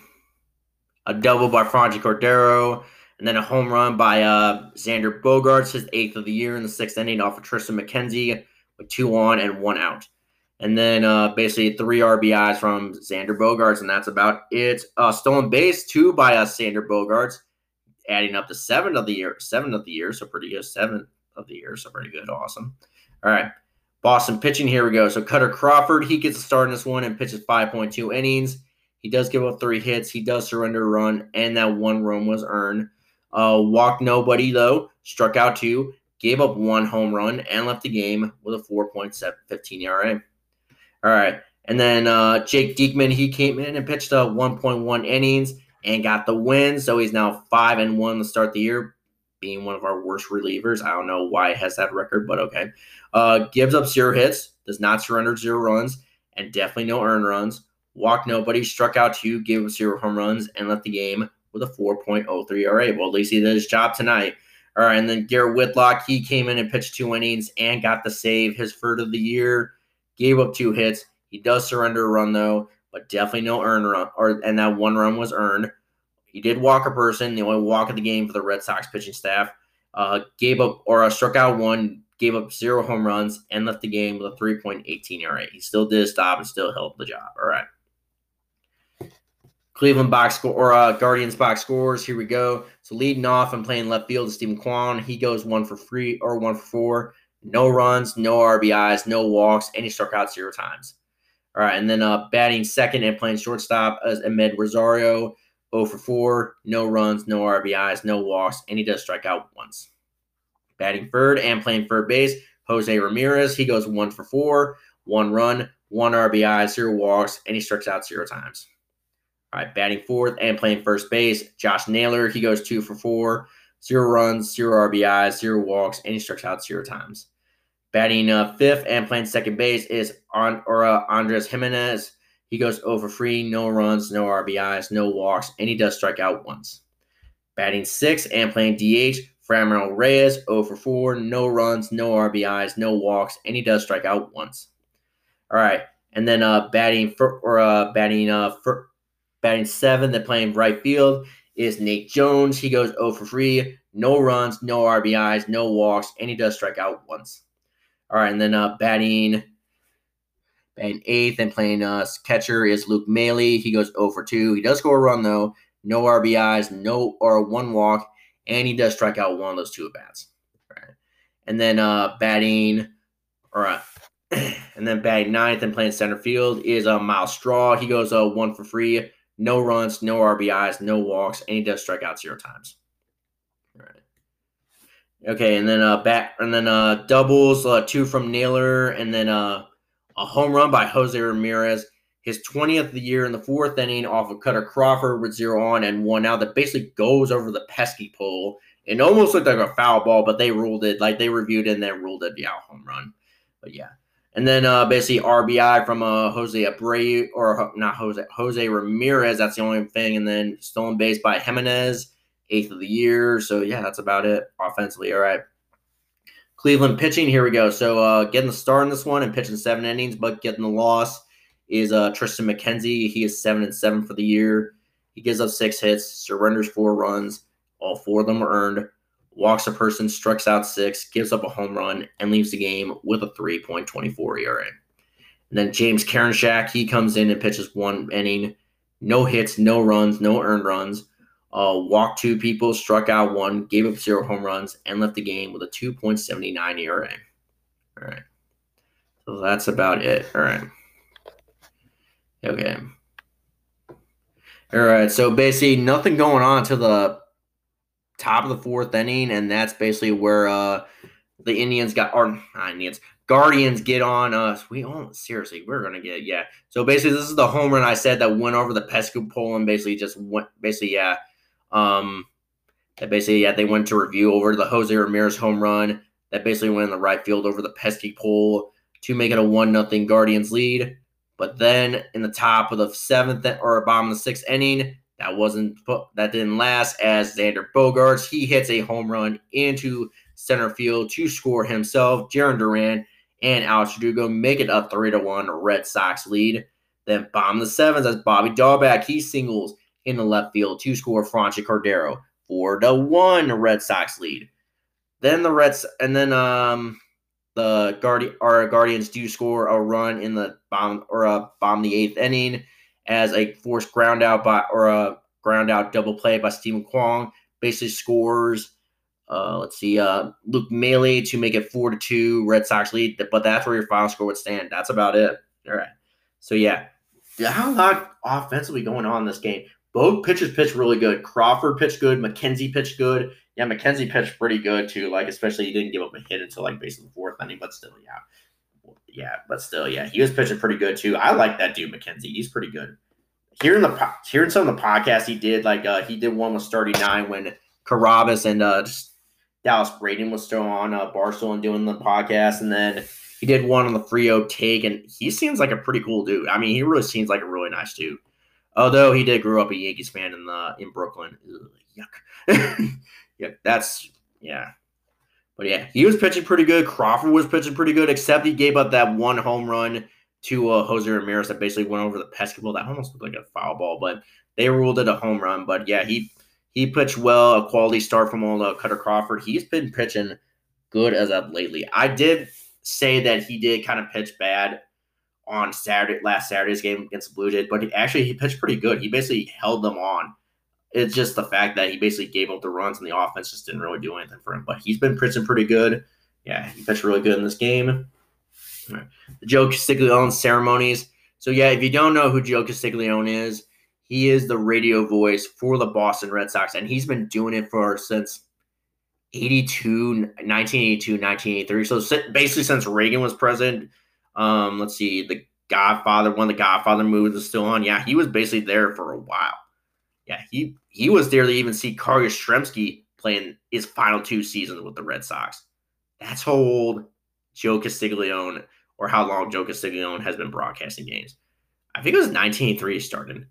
a double by Franchy Cordero, and then a home run by uh Xander Bogaerts, his eighth of the year in the sixth inning off of Triston McKenzie with two on and one out. And then uh, basically three RBIs from Xander Bogaerts, and that's about it. Uh, stolen base, two by uh, Xander Bogaerts, adding up to seven of the year, seven of the year, so pretty good. Seven of the year, so pretty good, awesome. All right, Boston pitching, here we go. So Kutter Crawford, he gets a start in this one and pitches 5.2 innings. He does give up three hits. He does surrender a run, and that one run was earned. Uh, walked nobody, though, struck out two, gave up one home run, and left the game with a 4.715 ERA. All right. And then uh, Jake Diekman, he came in and pitched a 1.1 innings and got the win. So he's now 5 and 1 to start the year, being one of our worst relievers. I don't know why he has that record, but okay. Uh, gives up zero hits, does not surrender zero runs, and definitely no earned runs. Walked nobody, struck out two, gave up zero home runs, and left the game with a 4.03 ERA. Well, at least he did his job tonight. All right, and then Garrett Whitlock, he came in and pitched two innings and got the save, his third of the year. Gave up two hits. He does surrender a run though, but definitely no earn run, or and that one run was earned. He did walk a person, the only walk of the game for the Red Sox pitching staff. Uh, gave up or uh, struck out one, gave up zero home runs, and left the game with a 3.18 ERA. He still did his stop and still held the job. All right. Cleveland box score or uh, Guardians box scores. Here we go. So leading off and playing left field is Steven Kwan. He goes one for free or one for four. No runs, no RBIs, no walks, and he struck out zero times. All right, and then uh, batting second and playing shortstop is Amed Rosario, 0 for 4, no runs, no RBIs, no walks, and he does strike out once. Batting third and playing third base, Jose Ramirez, he goes 1 for 4, 1 run, 1 RBI, 0 walks, and he strikes out 0 times. All right, batting fourth and playing first base, Josh Naylor, he goes 2 for four, zero runs, 0 RBIs, 0 walks, and he strikes out 0 times. Batting uh, fifth and playing second base is on or uh, Andres Giménez. He goes over free, no runs, no RBIs, no walks, and he does strike out once. Batting sixth and playing DH, Franmil Reyes, 0 for 4, no runs, no RBIs, no walks, and he does strike out once. All right, and then uh, batting for or uh, batting uh for, batting seven, then playing right field is Nate Jones. He goes 0 for 3, no runs, no RBIs, no walks, and he does strike out once. All right, and then uh, batting batting eighth and playing uh, catcher is Luke Maile. He goes 0 for 2. He does score a run though, no RBIs, no or one walk, and he does strike out one of those two at bats. Right. And then uh, batting, all right, <clears throat> and then batting ninth and playing center field is uh, Myles Straw. He goes uh, one for free, no runs, no RBIs, no walks, and he does strike out zero times. All right. Okay, and then uh back and then uh doubles, uh two from Naylor, and then uh a home run by Jose Ramirez. His 20th of the year in the fourth inning off of Kutter Crawford with zero on and one out that basically goes over the pesky pole. It almost looked like a foul ball, but they ruled it like they reviewed it and then ruled it yeah home run. But yeah. And then uh, basically RBI from uh, Jose Abreu or not Jose Jose Ramirez. That's the only thing. And then stolen base by Giménez, eighth of the year. So yeah, that's about it offensively. All right. Cleveland pitching, here we go. So uh, getting the start in this one and pitching seven innings, but getting the loss is uh, Triston McKenzie. He is seven and seven for the year. He gives up six hits, surrenders four runs. All four of them were earned. Walks a person, strikes out six, gives up a home run, and leaves the game with a 3.24 ERA. And then James Karinchak, he comes in and pitches one inning. No hits, no runs, no earned runs uh, walked two people, struck out one, gave up zero home runs, and left the game with a 2.79 ERA. All right. So that's about it. All right. Okay. All right. So basically, nothing going on to the top of the fourth inning, and that's basically where uh, the Indians got, or Indians, Guardians get on us. We all seriously, we're gonna get yeah. So basically, this is the home run I said that went over the pesky pole and basically just went basically yeah um, that basically, yeah, they went to review over the Jose Ramirez home run that basically went in the right field over the pesky pole to make it a one nothing Guardians lead. But then in the top of the seventh or bottom of the sixth inning, that wasn't that didn't last as Xander Bogaerts he hits a home run into center field to score himself. Jarren Duran and Alex Verdugo make it a three to one Red Sox lead. Then bomb the seventh as Bobby Dalbec he singles in the left field to score Franchy Cordero. Four to one Red Sox lead. Then the Reds and then um the Guardian our Guardians do score a run in the bomb or a bomb the eighth inning as a forced ground out by or a ground out double play by Steven Kwan basically scores Uh, let's see. Uh, Luke Maile to make it four to two. Red Sox lead, but that's where your final score would stand. That's about it. All right. So yeah, how lot offensively going on in this game. Both pitchers pitched really good. Crawford pitched good. McKenzie pitched good. Yeah, McKenzie pitched pretty good too. Like especially he didn't give up a hit until like basically the fourth inning, but still, yeah, yeah, but still, yeah, he was pitching pretty good too. I like that dude McKenzie. He's pretty good. Hearing the hearing some of the podcasts he did, like uh, he did one with thirty nine when Carrabis and uh, Dallas Braden was still on uh, Barstool and doing the podcast, and then he did one on the Frio take, and he seems like a pretty cool dude. I mean, he really seems like a really nice dude. Although he did grow up a Yankees fan in the in Brooklyn. Ugh, yuck. <laughs> yeah, that's yeah. But yeah, he was pitching pretty good. Crawford was pitching pretty good, except he gave up that one home run to uh, Jose Ramirez that basically went over the pesky ball. That almost looked like a foul ball, but they ruled it a home run. But yeah, he he pitched well, a quality start from old uh, Kutter Crawford. He's been pitching good as of lately. I did say that he did kind of pitch bad on Saturday last Saturday's game against the Blue Jays, but he, actually he pitched pretty good. He basically held them on. It's just the fact that he basically gave up the runs and the offense just didn't really do anything for him. But he's been pitching pretty good. Yeah, he pitched really good in this game. The Joe Castiglione ceremonies. So yeah, if you don't know who Joe Castiglione is, he is the radio voice for the Boston Red Sox, and he's been doing it for since 82, 1982, 1983. So basically since Reagan was president, um, let's see, the Godfather, one of the Godfather movies was still on. Yeah, he was basically there for a while. Yeah, he he was there to even see Carl Yastrzemski playing his final two seasons with the Red Sox. That's how old Joe Castiglione or how long Joe Castiglione has been broadcasting games. I think it was 1983 he started.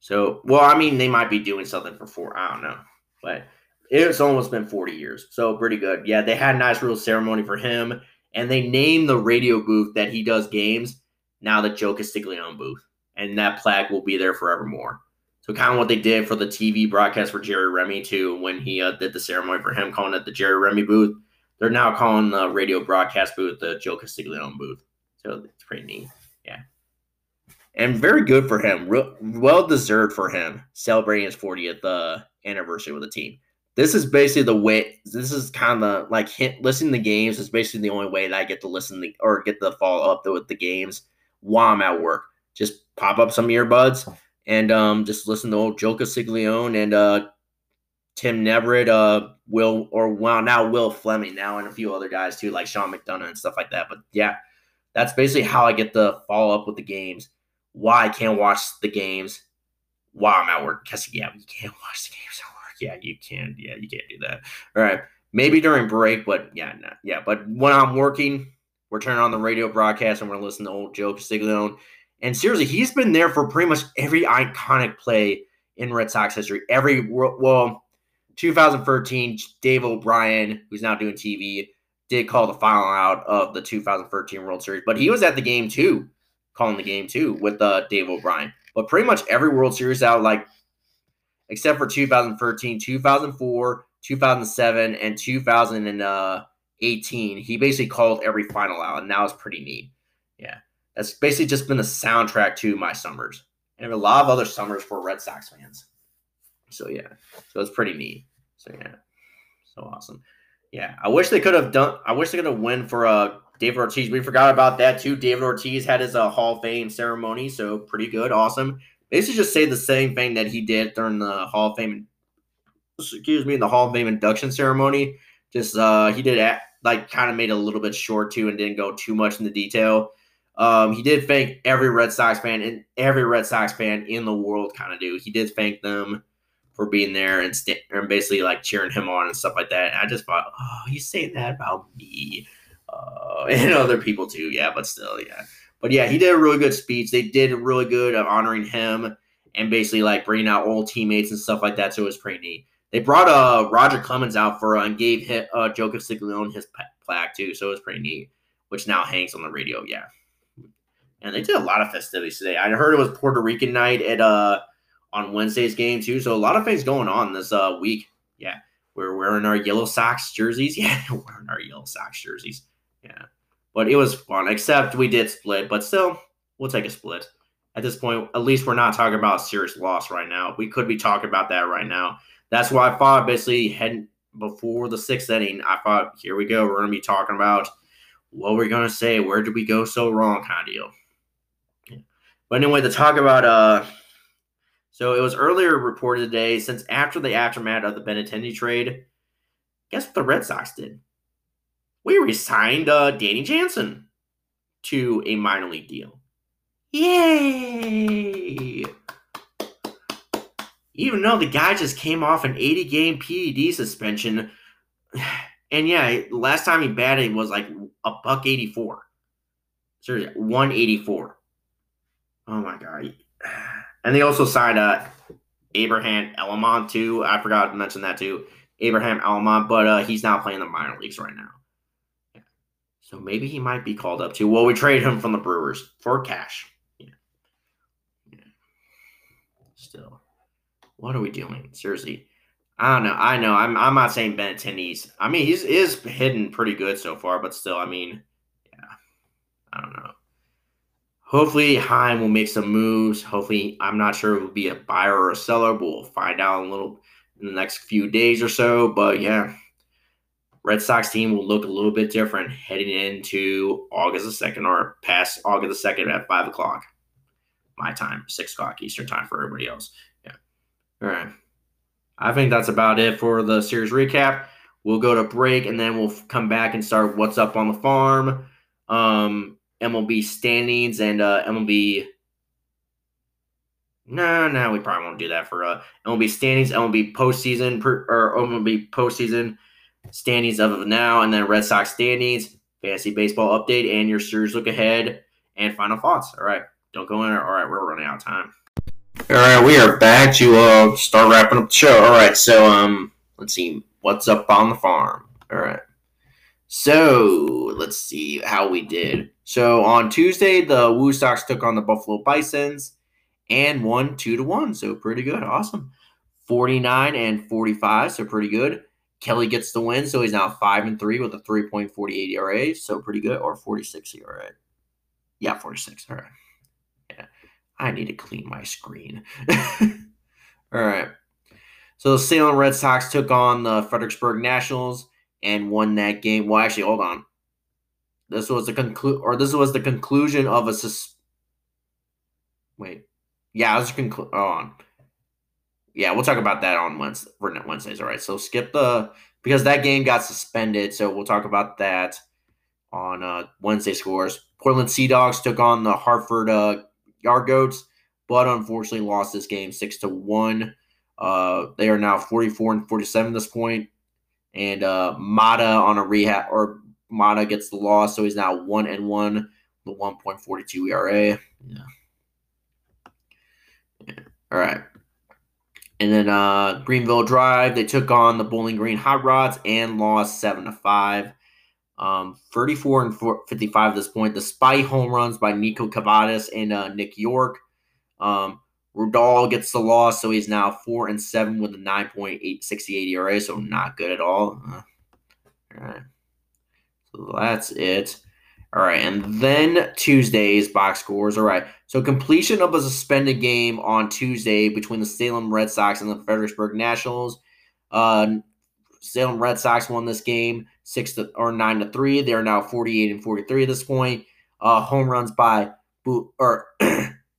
So, well, I mean, they might be doing something for four. I don't know, but it's almost been 40 years. So pretty good. Yeah, they had a nice little ceremony for him, and they named the radio booth that he does games now the Joe Castiglione booth, and that plaque will be there forevermore. So kind of what they did for the TV broadcast for Jerry Remy too, when he uh, did the ceremony for him, calling it the Jerry Remy booth. They're now calling the radio broadcast booth the Joe Castiglione booth. So it's pretty neat. Yeah. And very good for him. well deserved for him celebrating his 40th uh, anniversary with the team this is basically the way this is kind of like hit, listening to games is basically the only way that I get to listen to, or get to follow up with the games while I'm at work. Just pop up some earbuds and um, just listen to old Joe Castiglione and uh, Tim Neverett, uh, Will or well now Will Flemming now and a few other guys too like Sean McDonough and stuff like that. But yeah, that's basically how I get to follow up with the games. Why I can't watch the games while I'm at work because yeah, you can't <laughs> watch the games at work. yeah, you can. Yeah, you can't do that. All right. Maybe during break, but yeah, yeah. But when I'm working, we're turning on the radio broadcast and we're listening to old Joe Castiglione. And seriously, he's been there for pretty much every iconic play in Red Sox history. Every well, 2013, Dave O'Brien, who's now doing TV, did call the final out of the 2013 World Series, but he was at the game too, calling the game too with uh, Dave O'Brien. But pretty much every World Series out, like except for 2013, 2004, 2007, and 2018. He basically called every final out, and that was pretty neat. That's basically just been the soundtrack to my summers and a lot of other summers for Red Sox fans. So yeah, so it's pretty neat. So yeah, so awesome. Yeah, I wish they could have done. I wish they could have win for uh David Ortiz. We forgot about that too. David Ortiz had his uh, Hall of Fame ceremony, so pretty good, awesome basically just say the same thing that he did during the Hall of Fame, excuse me, the Hall of Fame induction ceremony. Just uh, he did act, like kind of made it a little bit short too, and didn't go too much into detail. Um, he did thank every Red Sox fan and every Red Sox fan in the world, kind of do. He did thank them for being there and, st- and basically like cheering him on and stuff like that. And I just thought, oh, he's saying that about me uh, <laughs> and other people too. Yeah, but still, yeah. But yeah, he did a really good speech. They did really good of honoring him and basically like bringing out old teammates and stuff like that. So it was pretty neat. They brought uh Roger Clemens out for uh, and gave uh, Joe Castiglione his plaque too. So it was pretty neat, which now hangs on the radio. Yeah, and they did a lot of festivities today. I heard it was Puerto Rican night at uh on Wednesday's game too. So a lot of things going on this uh week. Yeah, we're wearing our yellow socks jerseys. <laughs> Yeah, We're wearing our yellow socks jerseys. Yeah. But it was fun, except we did split, but still, we'll take a split. At this point, at least we're not talking about a serious loss right now. We could be talking about that right now. That's why I thought basically heading before the sixth inning, I thought, here we go. We're going to be talking about what we're going to say. Where did we go so wrong, kind of deal. But anyway, to talk about, uh, so it was earlier reported today, since after the aftermath of the Benintendi trade, guess what the Red Sox did? We resigned uh, Danny Jansen to a minor league deal. Yay! Even though the guy just came off an 80 game PED suspension, <sighs> and yeah, last time he batted was like a buck 84. Seriously, 184. Oh my god. And they also signed uh Abraham Almonte too. I forgot to mention that too. Abraham Almonte, but uh, he's now playing the minor leagues right now. Yeah. So maybe he might be called up too. Well, we trade him from the Brewers for cash. Yeah. yeah. Still. What are we doing? Seriously. I don't know. I know. I'm I'm not saying Benintendi's. I mean, he's is hitting pretty good so far, but still, I mean, yeah. I don't know. Hopefully, Chaim will make some moves. Hopefully, I'm not sure it will be a buyer or a seller, but we'll find out in a little in the next few days or so. But yeah, Red Sox team will look a little bit different heading into August the second or past August the second at five o'clock, my time, six o'clock Eastern time for everybody else. Yeah. All right. I think that's about it for the series recap. We'll go to break and then we'll come back and start what's up on the farm. Um, MLB standings and uh, MLB. No, no, we probably won't do that for uh, MLB standings, MLB postseason, per, or MLB postseason standings of now, and then Red Sox standings, fantasy baseball update, and your series look ahead and final thoughts. All right, don't go in. All right, we're running out of time. All right, we are back to uh, start wrapping up the show. All right, so um, let's see what's up on the farm. All right. So let's see how we did. So on Tuesday, the Woo Sox took on the Buffalo Bisons and won two to one. So pretty good. Awesome. 49 and 45. So pretty good. Kelly gets the win. So he's now five and three with a 3.48 ERA. So pretty good. Or 46 ERA. Yeah, 46. All right. Yeah. I need to clean my screen. <laughs> All right. So the Salem Red Sox took on the Fredericksburg Nationals and won that game. Well, actually, hold on. This was the conclude, or this was the conclusion of a sus. Wait, yeah, I was conclude. Oh, on. Yeah, we'll talk about that on Wednesday, for Wednesdays. All right, so skip the because that game got suspended. So we'll talk about that on uh, Wednesday scores. Portland Sea Dogs took on the Hartford uh, Yard Goats, but unfortunately lost this game six to one. Uh, they are now 44 and 47 at this point and uh, Mata on a rehab or Mata gets the loss, so he's now one and one with 1.42 ERA. Yeah. yeah. All right. And then uh, Greenville Drive, they took on the Bowling Green Hot Rods and lost seven to five. Um, 34 and 55 at this point, despite home runs by Niko Kavadas and uh, Nick Yorke. Um, Rudal gets the loss, so he's now four and seven with a 9.868 ERA, so not good at all. Uh, all right. So that's it. All right, and then Tuesday's box scores. All right, so completion of a suspended game on Tuesday between the Salem Red Sox and the Fredericksburg Nationals. Uh, Salem Red Sox won this game six to or nine to three. They are now forty eight and forty three at this point. Uh, home runs by or <clears throat>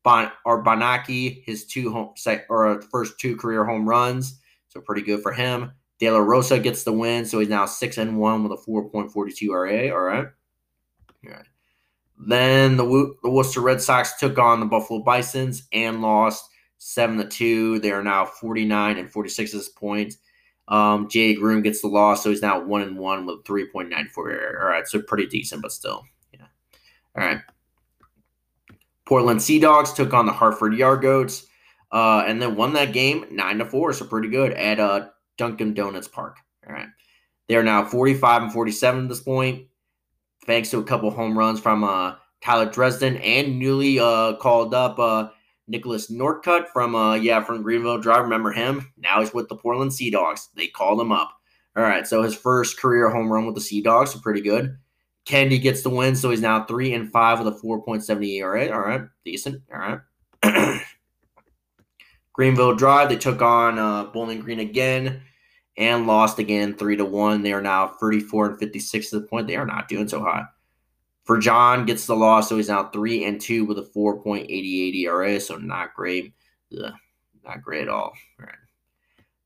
Bon, or his two home or first two career home runs, so pretty good for him. De La Rosa gets the win, so he's now six and one with a four point forty two RA. All right, all right. Then the the Worcester Red Sox took on the Buffalo Bisons and lost seven to two. They are now forty nine and forty six at this point. Um, Jay Groome gets the loss, so he's now one and one with three point nine four. All right, so pretty decent, but still, yeah. All right. Portland Sea Dogs took on the Hartford Yard Goats, uh, and then won that game nine to four. So pretty good at uh, Dunkin' Donuts Park. All right, they are now forty five and forty seven at this point, thanks to a couple home runs from uh, Tyler Dresden and newly uh, called up uh, Nicholas Northcut from uh, yeah from Greenville Drive. Remember him? Now he's with the Portland Sea Dogs. They called him up. All right, so his first career home run with the Sea Dogs, so pretty good. Kennedy gets the win, so he's now three and five with a 4.70 ERA. All right, decent. All right. <clears throat> Greenville Drive, they took on uh, Bowling Green again and lost again three to one. They are now 34 and 56 to the point. They are not doing so hot. For John gets the loss, so he's now three and two with a 4.88 ERA, so not great. Ugh, not great at all. all right.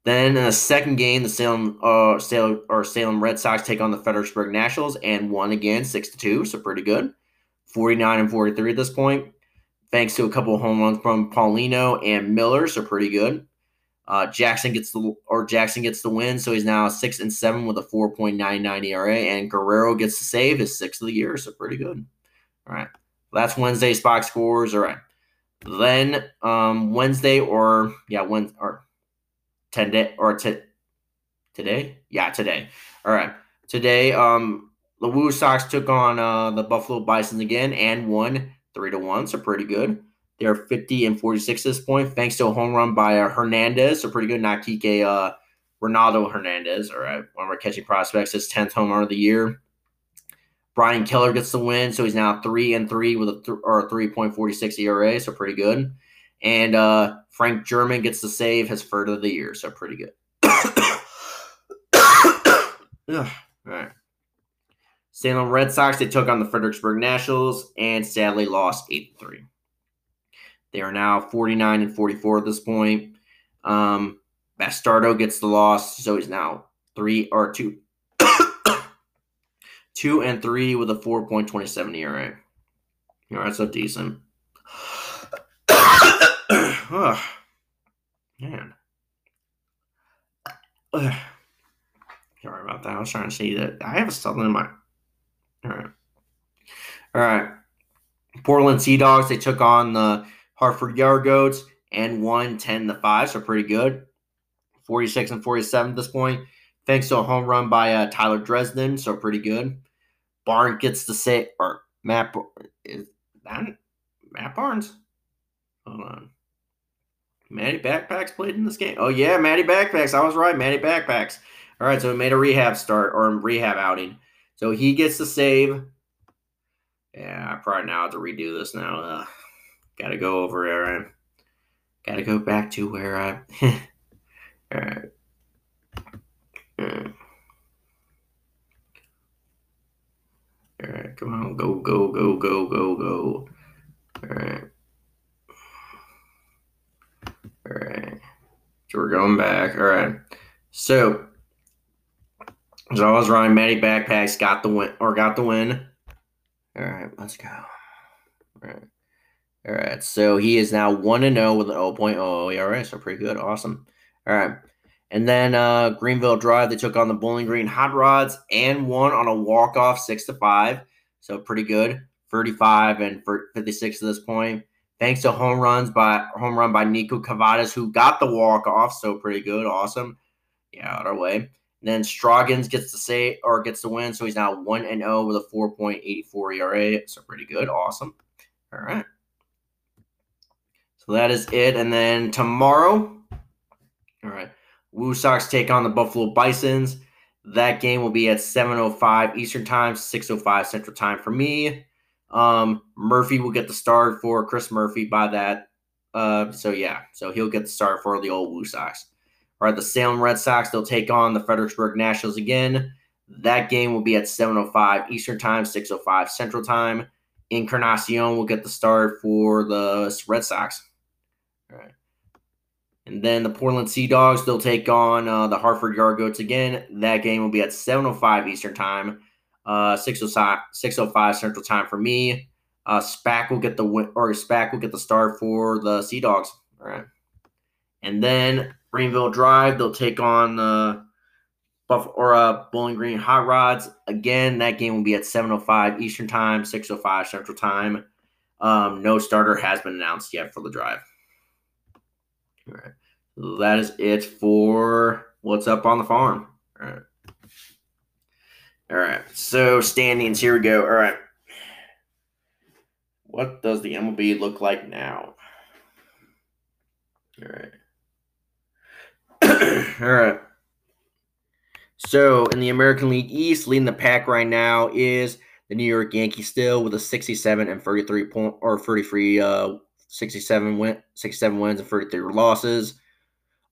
Then in the second game, the Salem uh Salem or Salem Red Sox take on the Fredericksburg Nationals and won again six to two, so pretty good. 49 and 43 at this point. Thanks to a couple of home runs from Paulino and Miller, so pretty good. Uh, Jackson gets the or Jackson gets the win, so he's now six and seven with a 4.99 ERA, and Guerrero gets the save, his sixth of the year, so pretty good. All right, that's Wednesday's box scores. All right, then um, Wednesday or yeah, when or ten day or t- today, yeah, today. All right, today um, the Woo Sox took on uh, the Buffalo Bisons again and won three to one, so pretty good. They're 50 and 46 at this point, thanks to a home run by uh, Hernandez. So pretty good. Not Kike uh, Ronaldo Hernandez, all right, one of our catching prospects, his 10th home run of the year. Brian Keller gets the win, so he's now three and three with a th- or 3.46 ERA, so pretty good. And uh, Frank German gets the save, his third of the year, so pretty good. <coughs> all right. Salem Red Sox, they took on the Fredericksburg Nationals and sadly lost 8 3. They are now 49 and 44 at this point. Um, Bastardo gets the loss, so he's now three or two, <coughs> two and three with a 4.27 ERA. All right, so decent. Oh, man. Sorry about that. I was trying to see that. I have something in my. All right. All right. Portland Sea Dogs, they took on the Hartford Yard Goats and won 10 to 5, so pretty good. 46 and 47 at this point. Thanks to a home run by uh, Tyler Dresden, so pretty good. Barn gets the say or Matt is that Matt Barnes? Hold on. Matty Backpacks played in this game. Oh yeah, Matty Backpacks. I was right, Matty Backpacks. All right, so he made a rehab start or rehab outing. So he gets the save. Yeah, I probably now have to redo this now. Uh, Gotta go over there. Gotta go back to where I. <laughs> all right. All right, come on, go, go, go, go, go, go. All right. All right. So we're going back. All right. So, I was running Matty Backpacks, got the win, or got the win. All right, let's go. All right. All right. So he is now 1 and 0 with an 0.00 ERA. So pretty good. Awesome. All right. And then uh, Greenville Drive, they took on the Bowling Green Hot Rods and won on a walk off 6 to 5. So pretty good. 35 and 56 at this point. Thanks to home runs by home run by Niko Kavadas, who got the walk off. So pretty good. Awesome. Yeah, out our way. And then Stroggins gets the say or gets the win. So he's now 1 and 0 with a 4.84 ERA. So pretty good. Awesome. All right. So that is it. And then tomorrow, all right, Woo Sox take on the Buffalo Bisons. That game will be at 7.05 Eastern Time, 6.05 Central Time for me. Um, Murphy will get the start for Chris Murphy by that. Uh, so, yeah, so he'll get the start for the old Woo Sox. All right, the Salem Red Sox, they'll take on the Fredericksburg Nationals again. That game will be at 7.05 Eastern Time, 6.05 Central Time. Encarnacion will get the start for the Red Sox. All right. And then the Portland Sea Dogs, they'll take on uh, the Hartford Yard Goats again. That game will be at 7.05 Eastern Time, uh, 6.05, 6.05 Central Time for me. Uh, SPAC will get the win, or SPAC will get the start for the Sea Dogs. All right. And then Greenville Drive, they'll take on the Buff or uh, Bowling Green Hot Rods. Again, that game will be at 7.05 Eastern Time, 6.05 Central Time. Um, no starter has been announced yet for the drive. All right. That is it for what's up on the farm. All right. All right. So standings, here we go. All right. What does the MLB look like now? All right. <coughs> All right. So in the American League East, leading the pack right now is the New York Yankees still with a 67 and 33 point or 33 uh 67 win 67 wins and 33 losses.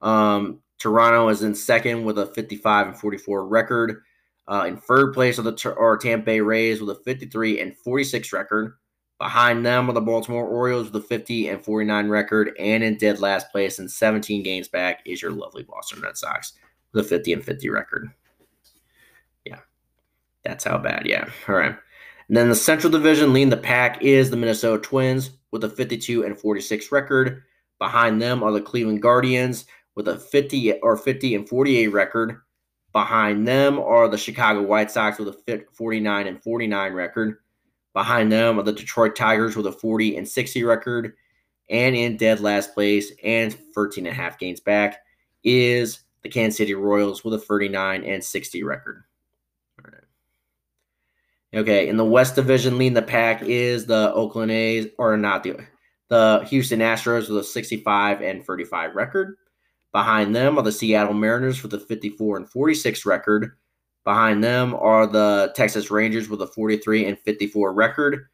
Um, Toronto is in second with a 55 and 44 record. Uh, in third place are the Tampa Bay Rays with a 53 and 46 record. Behind them are the Baltimore Orioles with a 50 and 49 record. And in dead last place and 17 games back is your lovely Boston Red Sox with a 50 and 50 record. Yeah, that's how bad. Yeah. All right. And then the Central Division leading the pack is the Minnesota Twins with a 52 and 46 record. Behind them are the Cleveland Guardians with a 50 or 50 and 48 record. Behind them are the Chicago White Sox with a 49 and 49 record. Behind them are the Detroit Tigers with a 40 and 60 record. And in dead last place and 13 and a half games back is the Kansas City Royals with a 39 and 60 record. Okay, in the West Division, leading the pack is the Oakland A's, or not the the Houston Astros with a 65 and 35 record. Behind them are the Seattle Mariners with a 54 and 46 record. Behind them are the Texas Rangers with a 43 and 54 record.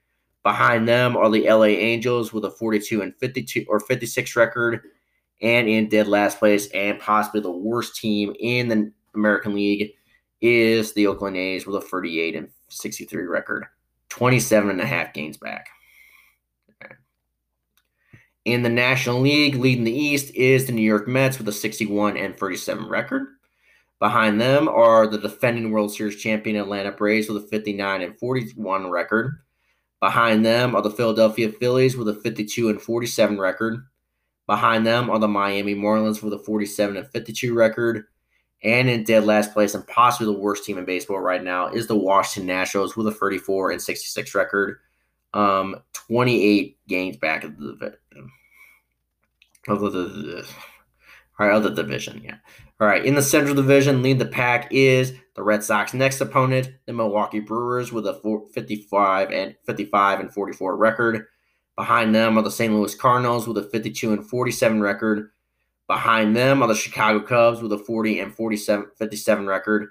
Behind them are the LA Angels with a 42 and 52 or 56 record. And in dead last place and possibly the worst team in the American League is the Oakland A's with a 38 and 63 record, 27 and a half games back. In the National League, leading the East is the New York Mets with a 61 and 37 record. Behind them are the defending World Series champion Atlanta Braves with a 59 and 41 record. Behind them are the Philadelphia Phillies with a 52 and 47 record. Behind them are the Miami Marlins with a 47 and 52 record. And in dead last place, and possibly the worst team in baseball right now, is the Washington Nationals with a 34 and 66 record. Um, 28 games back of the of the, the all right, of the division. Yeah. All right. In the Central Division, lead the pack is the Red Sox. Next opponent, the Milwaukee Brewers, with a 55 and 55 and 44 record. Behind them are the St. Louis Cardinals with a 52 and 47 record. Behind them are the Chicago Cubs with a 40 and 47 57 record.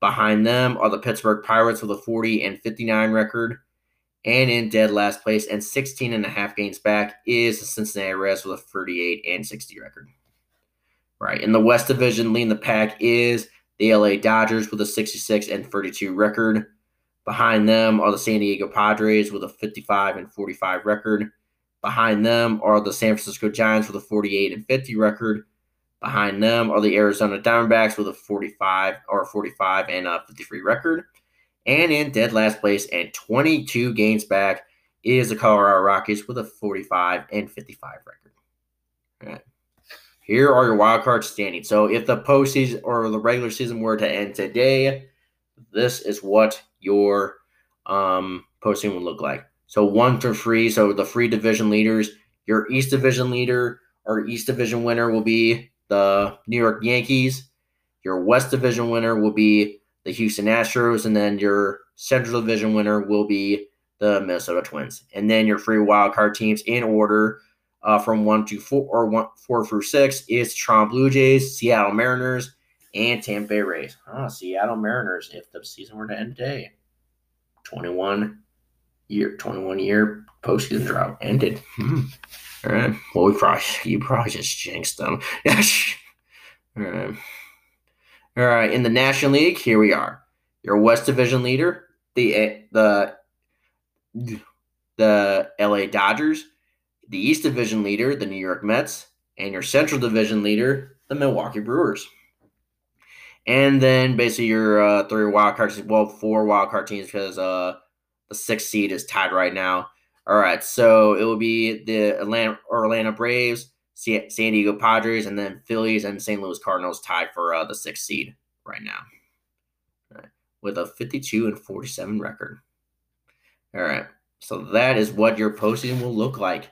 Behind them are the Pittsburgh Pirates with a 40 and 59 record. And in dead last place and 16 and a half games back is the Cincinnati Reds with a 38 and 60 record. Right. In the West Division, leading the pack is the LA Dodgers with a 66 and 32 record. Behind them are the San Diego Padres with a 55 and 45 record. Behind them are the San Francisco Giants with a 48 and 50 record. Behind them are the Arizona Diamondbacks with a 45 or 45 and a 53 record. And in dead last place and 22 games back is the Colorado Rockies with a 45 and 55 record. All right. Here are your wild card standings. So if the postseason or the regular season were to end today, this is what your um, posting would look like. So one to three. So the three division leaders, your East Division leader or East Division winner will be the New York Yankees. Your West Division winner will be the Houston Astros, and then your Central Division winner will be the Minnesota Twins. And then your free wild card teams in order uh, from one to four or one four through six is Toronto Blue Jays, Seattle Mariners, and Tampa Bay Rays. Ah, Seattle Mariners. If the season were to end today, twenty-one year, twenty-one year postseason drought ended. Hmm. All right. Well, we probably <laughs> you probably just jinxed them. <laughs> All right. All right. In the National League, here we are. Your West Division leader, the the the LA Dodgers the East Division leader, the New York Mets, and your Central Division leader, the Milwaukee Brewers. And then basically your uh, three wild cards, well, four wild card teams because uh, the sixth seed is tied right now. All right, so it will be the Atlanta Orlando Braves, San Diego Padres, and then Phillies and St. Louis Cardinals tied for uh, the sixth seed right now, with a 52 and 47 record. All right, so that is what your postseason will look like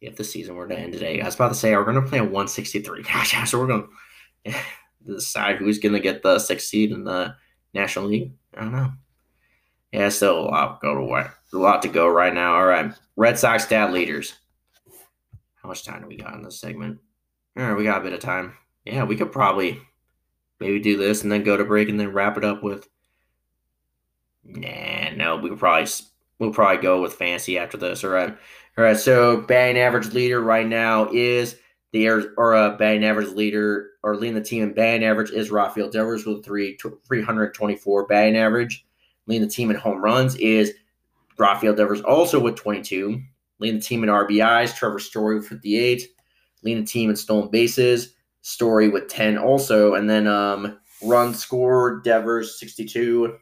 if the season were to end today. I was about to say, we're going to play a 163. <laughs> Gosh, so we're going <laughs> to decide who's going to get the sixth seed in the National League. I don't know. Yeah, still a lot go to what a lot to go right now. All right, Red Sox stat leaders. How much time do we got in this segment? All right, we got a bit of time. Yeah, we could probably maybe do this and then go to break and then wrap it up with. Nah, no, we could probably we'll probably go with fancy after this. All right. All right, so batting average leader right now is the or a uh, batting average leader or leading the team in batting average is Rafael Devers with three 324 batting average. Leading the team in home runs is Rafael Devers also with 22. Leading the team in RBIs, Trevor Story with 58. Leading the team in stolen bases, Story with 10 also. And then um, run score, Devers 62.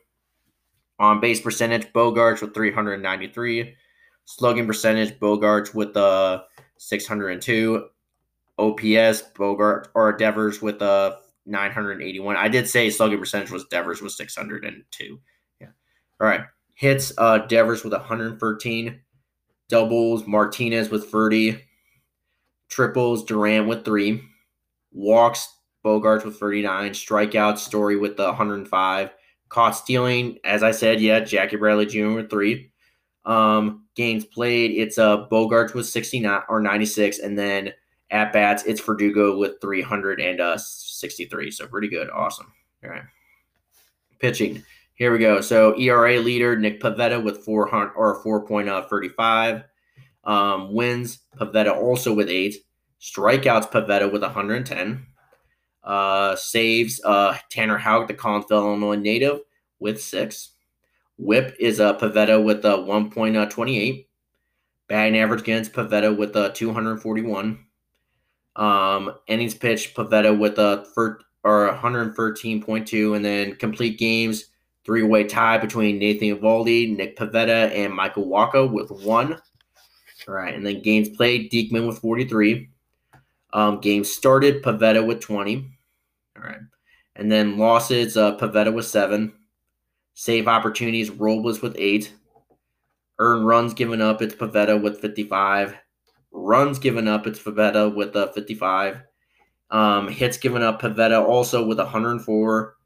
On base percentage, Bogaerts with 393. Slugging percentage, Bogaerts with uh, 602. OPS, Bogart or Devers with uh, 981. I did say slugging percentage was Devers was 602. Yeah. All right. Hits uh Devers with 113. Doubles Martinez with 30. Triples Duran with 3. Walks Bogaerts with 39. Strikeouts Story with the 105. Caught stealing, as I said, yeah, Jackie Bradley Jr. with 3. Um games played, it's uh Bogaerts with 69 or 96 and then at bats, it's Verdugo with 363. So pretty good. Awesome. All right. Pitching. Here we go. So ERA leader Nick Pivetta with 400 or 4.35. Um, wins Pivetta also with eight. Strikeouts Pivetta with 110. Uh, saves uh, Tanner Houck, the Collinsville, Illinois native, with six. Whip is uh, Pivetta with a uh, 1.28. Batting average against Pivetta with a uh, 241. Um, innings pitched, Pivetta with a for, or 113.2, and then complete games, three way tie between Nathan Eovaldi, Nick Pivetta, and Michael Wacha with one. All right, and then games played, Diekman with 43. Um, games started, Pivetta with 20. All right, and then losses, uh, Pivetta with seven. Save opportunities, Robles with eight. Earn runs given up, it's Pivetta with 55. Runs given up, it's Pivetta with a 55. Um, hits given up, Pivetta also with 104.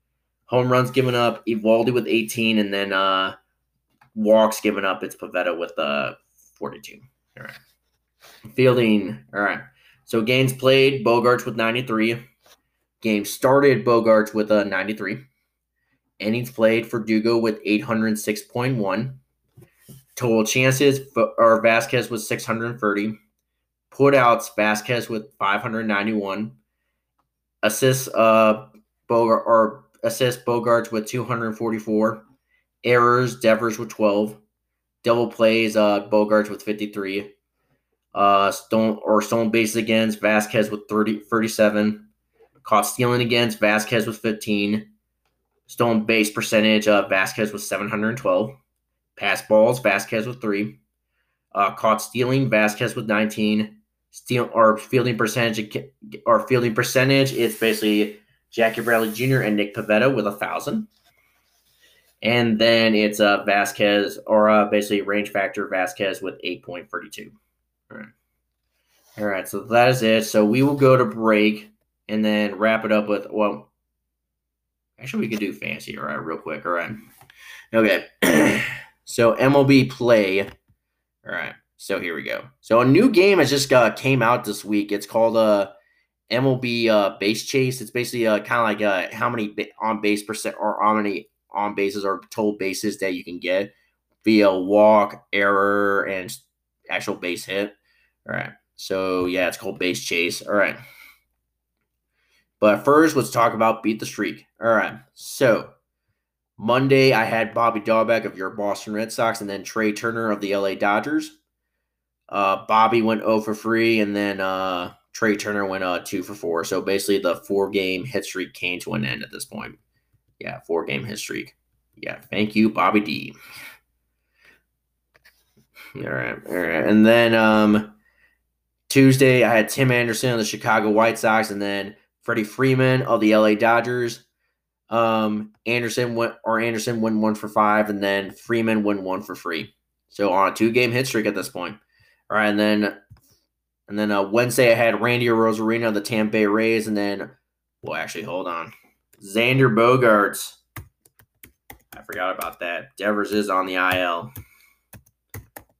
Home runs given up, Eovaldi with 18, and then uh, walks given up, it's Pivetta with uh, 42. All right. Fielding, all right. So games played, Bogaerts with 93. Games started, Bogaerts with a 93. Innings played Verdugo with 806.1. Total chances, or Vázquez was 630 putouts Vázquez with 591, assists uh Bogart or assists Bogaerts with 244, errors Devers with 12, double plays uh Bogaerts with 53, uh stone or stone bases against Vázquez with 30 37, caught stealing against Vázquez with 15, stone base percentage uh Vázquez with 712, pass balls Vázquez with 3, uh, caught stealing Vázquez with 19 steal or fielding percentage or fielding percentage, it's basically Jackie Bradley Jr. and Nick Pivetta with a thousand. And then it's uh, Vázquez or uh, basically range factor Vázquez with 8.32. All right. All right. So that is it. So we will go to break and then wrap it up with, well, actually, we could do fancy. All right. Real quick. All right. Okay. <clears throat> so MLB play. All right. So here we go. So a new game has just uh, came out this week. It's called uh, MLB uh, Base Chase. It's basically uh, kind of like uh, how many on base percent or how many on bases or total bases that you can get via walk, error, and actual base hit. All right. So yeah, it's called Base Chase. All right. But first, let's talk about Beat the Streak. All right. So Monday, I had Bobby Dalbec of your Boston Red Sox and then Trea Turner of the LA Dodgers. Uh, Bobby went 0 for free, and then uh, Trea Turner went uh, 2 for 4. So basically, the four game hit streak came to an end at this point. Yeah, four game hit streak. Yeah, thank you, Bobby D. All right, all right. And then um, Tuesday, I had Tim Anderson of the Chicago White Sox, and then Freddie Freeman of the LA Dodgers. Um, Anderson went or Anderson went one for five, and then Freeman went one for free. So on a two game hit streak at this point. All right, and then and then uh, Wednesday I had Randy Arozarena of the Tampa Bay Rays, and then well, actually, hold on, Xander Bogaerts. I forgot about that. Devers is on the IL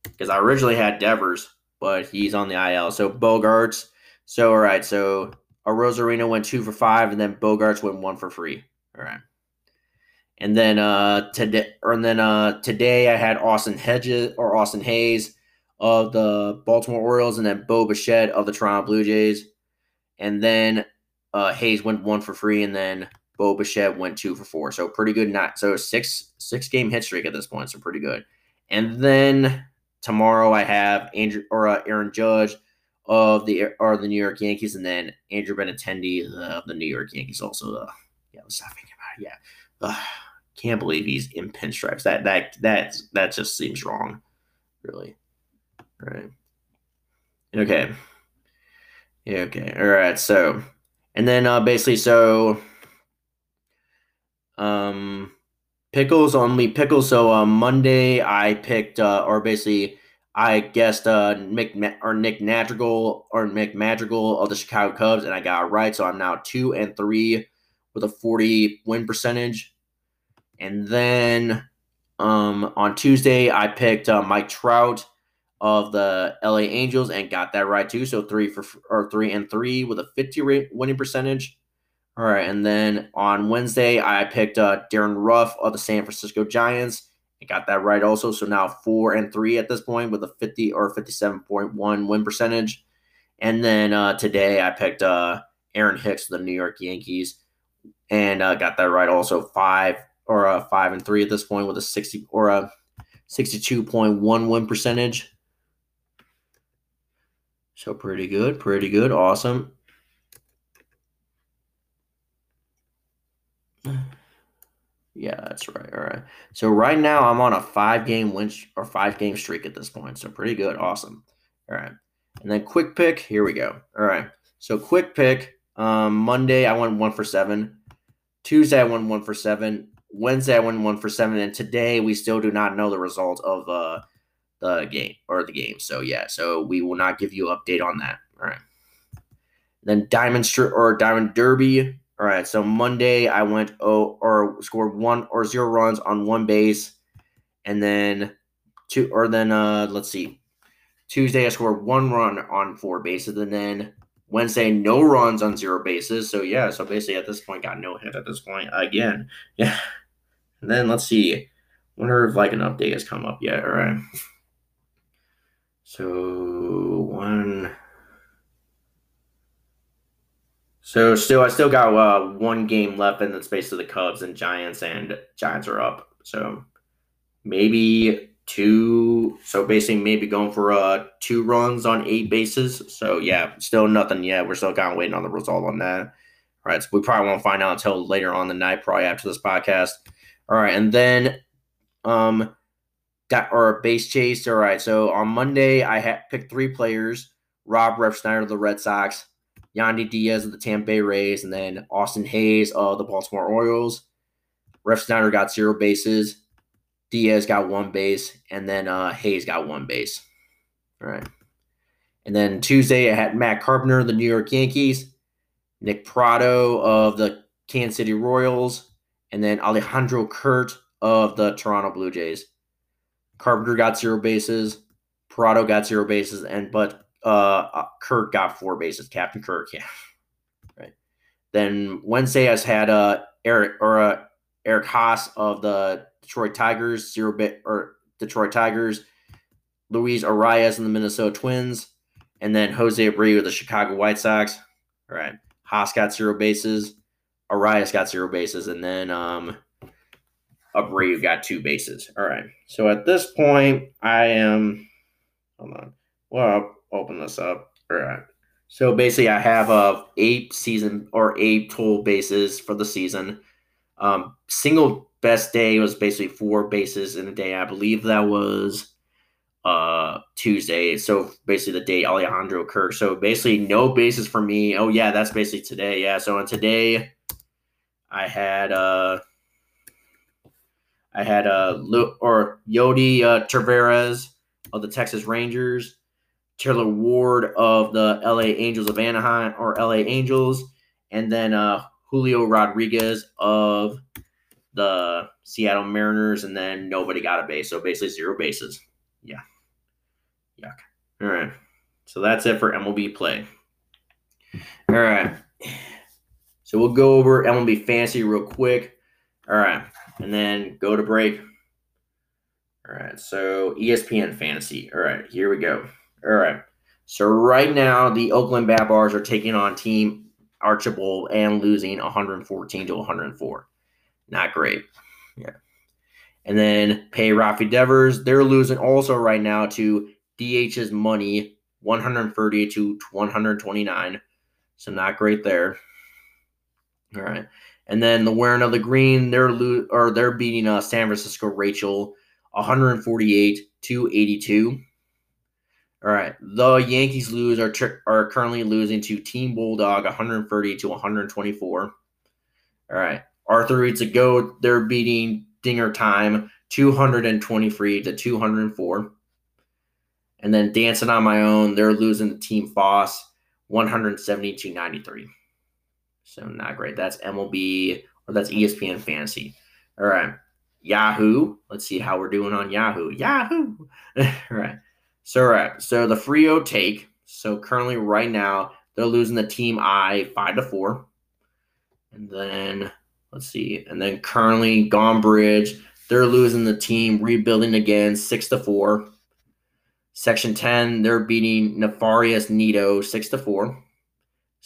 because I originally had Devers, but he's on the IL. So Bogaerts. So all right, so Arozarena went two for five, and then Bogaerts went one for free. All right. And then uh today and then uh today I had Austin Hedges or Austin Hays of the Baltimore Orioles, and then Bo Bichette of the Toronto Blue Jays. And then uh, Hays went one for free, and then Bo Bichette went two for four. So pretty good. Not so six six game hit streak at this point. So pretty good. And then tomorrow I have Andrew or uh, Aaron Judge of the or the New York Yankees, and then Andrew Benintendi of the New York Yankees. Also, uh, yeah, let's not thinking about it. Yeah, uh, can't believe he's in pinstripes. That that that that just seems wrong, really. Right. Okay. Yeah. Okay. All right. So, and then uh, basically, so um, pickles only pickles. So uh, Monday, I picked uh, or basically I guessed uh, Nick or Nick Madrigal or Nick Madrigal of the Chicago Cubs, and I got right. So I'm now two and three with a 40 win percentage. And then um, on Tuesday, I picked uh, Mike Trout of the LA Angels and got that right too. So three for or three and three with a 50 winning percentage. All right, and then on Wednesday, I picked uh, Darin Ruf of the San Francisco Giants I got that right also. So now four and three at this point with a 50 or 57.1 win percentage. And then uh, today I picked uh, Aaron Hicks of the New York Yankees and uh, got that right also. Five or a five and three at this point with a 60 or a 62.1 win percentage. So pretty good, pretty good, awesome. <sighs> Yeah, that's right. All right. So right now I'm on a five game win or five game streak at this point. So pretty good. Awesome. All right. And then quick pick. Here we go. All right. So quick pick. Um, Monday I went one for seven. Tuesday I went one for seven. Wednesday I went one for seven. And today we still do not know the result of uh the game or the game. So yeah. So we will not give you update on that. All right. Then Diamond Stri- or Diamond Derby. All right, so Monday I went oh or scored one or zero runs on one base, and then two or then uh let's see, Tuesday I scored one run on four bases, and then Wednesday no runs on zero bases. So yeah, so basically at this point got no hit at this point again. <laughs> Yeah, and then let's see, wonder if like an update has come up yet. All right, so one. So still, I still got uh, one game left in the space of the Cubs and Giants, and Giants are up. So maybe two. So basically, maybe going for uh two runs on eight bases. So yeah, still nothing yet. We're still kind of waiting on the result on that. All right, so we probably won't find out until later on the night, probably after this podcast. All right, and then um that or base chase. All right, so on Monday I had picked three players: Rob Refsnyder of the Red Sox. Yandy Diaz of the Tampa Bay Rays, and then Austin Hays of the Baltimore Orioles. Refsnyder got zero bases. Diaz got one base, and then uh, Hays got one base. All right. And then Tuesday, I had Matt Carpenter of the New York Yankees, Nick Pratto of the Kansas City Royals, and then Alejandro Kirk of the Toronto Blue Jays. Carpenter got zero bases. Pratto got zero bases, and but uh, uh, Kirk got four bases. Captain Kirk, <laughs> yeah, right. Then Wednesday, I had uh Eric or uh, Eric Haase of the Detroit Tigers, zero bit or Detroit Tigers. Luis Arraez and the Minnesota Twins, and then Jose Abreu of the Chicago White Sox. All right, Haase got zero bases. Arraez got zero bases, and then um, Abreu got two bases. All right. So at this point, I am. Hold on. Well, open this up. All right. So basically, I have uh, eight season or eight total bases for the season. Um, single best day was basically four bases in a day. I believe that was uh, Tuesday. So basically, the day Alejandro Kirk. So basically, no bases for me. Oh yeah, that's basically today. Yeah. So on today, I had uh, I had uh, or Yodi uh, of the Texas Rangers. Taylor Ward of the LA Angels of Anaheim or LA Angels, and then uh, Julio Rodriguez of the Seattle Mariners, and then nobody got a base. So basically zero bases. Yeah. Yuck. All right. So that's it for MLB play. All right. So we'll go over MLB fantasy real quick. All right. And then go to break. All right. So ESPN fantasy. All right. Here we go. All right. So right now, the Oakland Bad Bars are taking on Team Archibald and losing 114 to 104. Not great. Yeah. And then pay Rafi Devers. They're losing also right now to DH's money 130 to 129. So not great there. All right. And then the wearing of the green, they're lo- or they're beating uh, San Francisco Rachel 148 to 82. All right. The Yankees lose are are currently losing to Team Bulldog 130 to 124. All right. Arthur Reed's a go. They're beating Dinger Time 223 to 204. And then Dancing on My Own, they're losing to Team Foss 170 to 93. So not great. That's MLB or that's ESPN Fantasy. All right. Yahoo. Let's see how we're doing on Yahoo. Yahoo. <laughs> all right. So all right. So the Frio take. So currently right now they're losing the team I five to four. And then let's see. And then currently Gone Bridge. They're losing the team rebuilding again six to four. Section 10, they're beating Nefarious Nito six to four.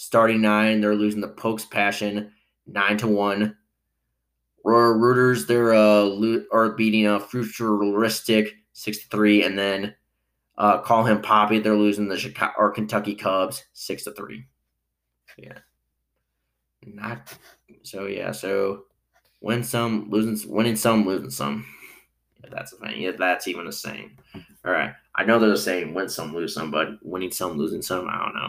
Starting nine, they're losing the Pokes Passion nine to one. Royal Rooters, they're uh lo- are beating a Futuristic six to three, and then uh, call him Poppy. They're losing the Chicago or Kentucky Cubs six to three. Yeah, not so. Yeah, so win some, losing, winning some, losing some. Yeah, that's a thing. Yeah, that's even a saying. All right, I know they're saying win some, lose some, but winning some, losing some, I don't know.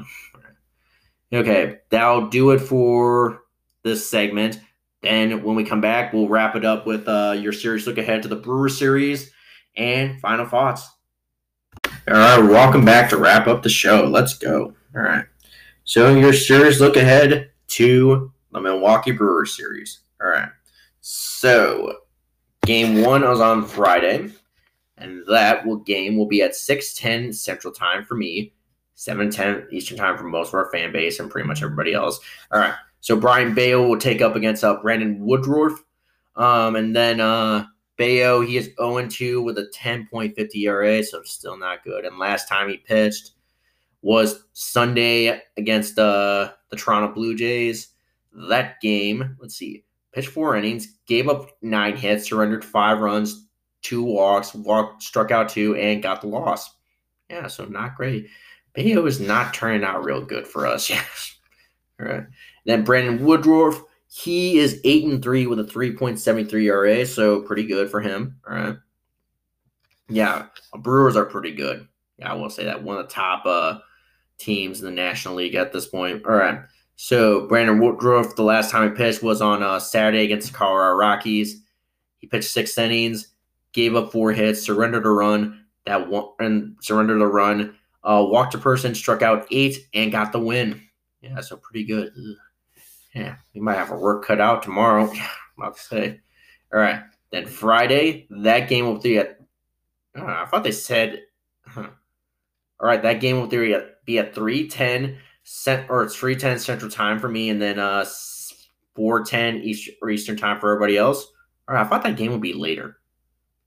Okay, that'll do it for this segment. Then when we come back, we'll wrap it up with uh, your series look ahead to the Brewer series and final thoughts. All right, welcome back to wrap up the show. Let's go. All right. So your series look ahead to the Milwaukee Brewer series. All right. So game one was on Friday, and that will game will be at 6:10 Central Time for me. 7 Eastern time for most of our fan base and pretty much everybody else. All right. So Brayan Bello will take up against uh, Brandon Woodruff. Um, and then uh, Bello, he is 0 2 with a 10.50 ERA, so still not good. And last time he pitched was Sunday against uh, the Toronto Blue Jays. That game, let's see, pitched four innings, gave up nine hits, surrendered five runs, two walks, walked, struck out two, and got the loss. Yeah, so not great. Bello is not turning out real good for us. <laughs> Yes. All right. Then Brandon Woodruff, he is eight and three with a 3.73 ERA, so pretty good for him. All right. Yeah, Brewers are pretty good. Yeah, I will say that one of the top uh, teams in the National League at this point. All right. So Brandon Woodruff, the last time he pitched was on uh, Saturday against the Colorado Rockies. He pitched six innings, gave up four hits, surrendered a run that one, and surrendered a run uh, walked a person, struck out eight, and got the win. Yeah, so pretty good. Yeah, we might have a work cut out tomorrow. <sighs> To say. All right. Then Friday, that game will be at. Uh, I thought they said. Huh. All right, that game will be at, be at 310 cent or it's 310 central time for me, and then uh 410 Eastern, Eastern time for everybody else. All right, I thought that game would be later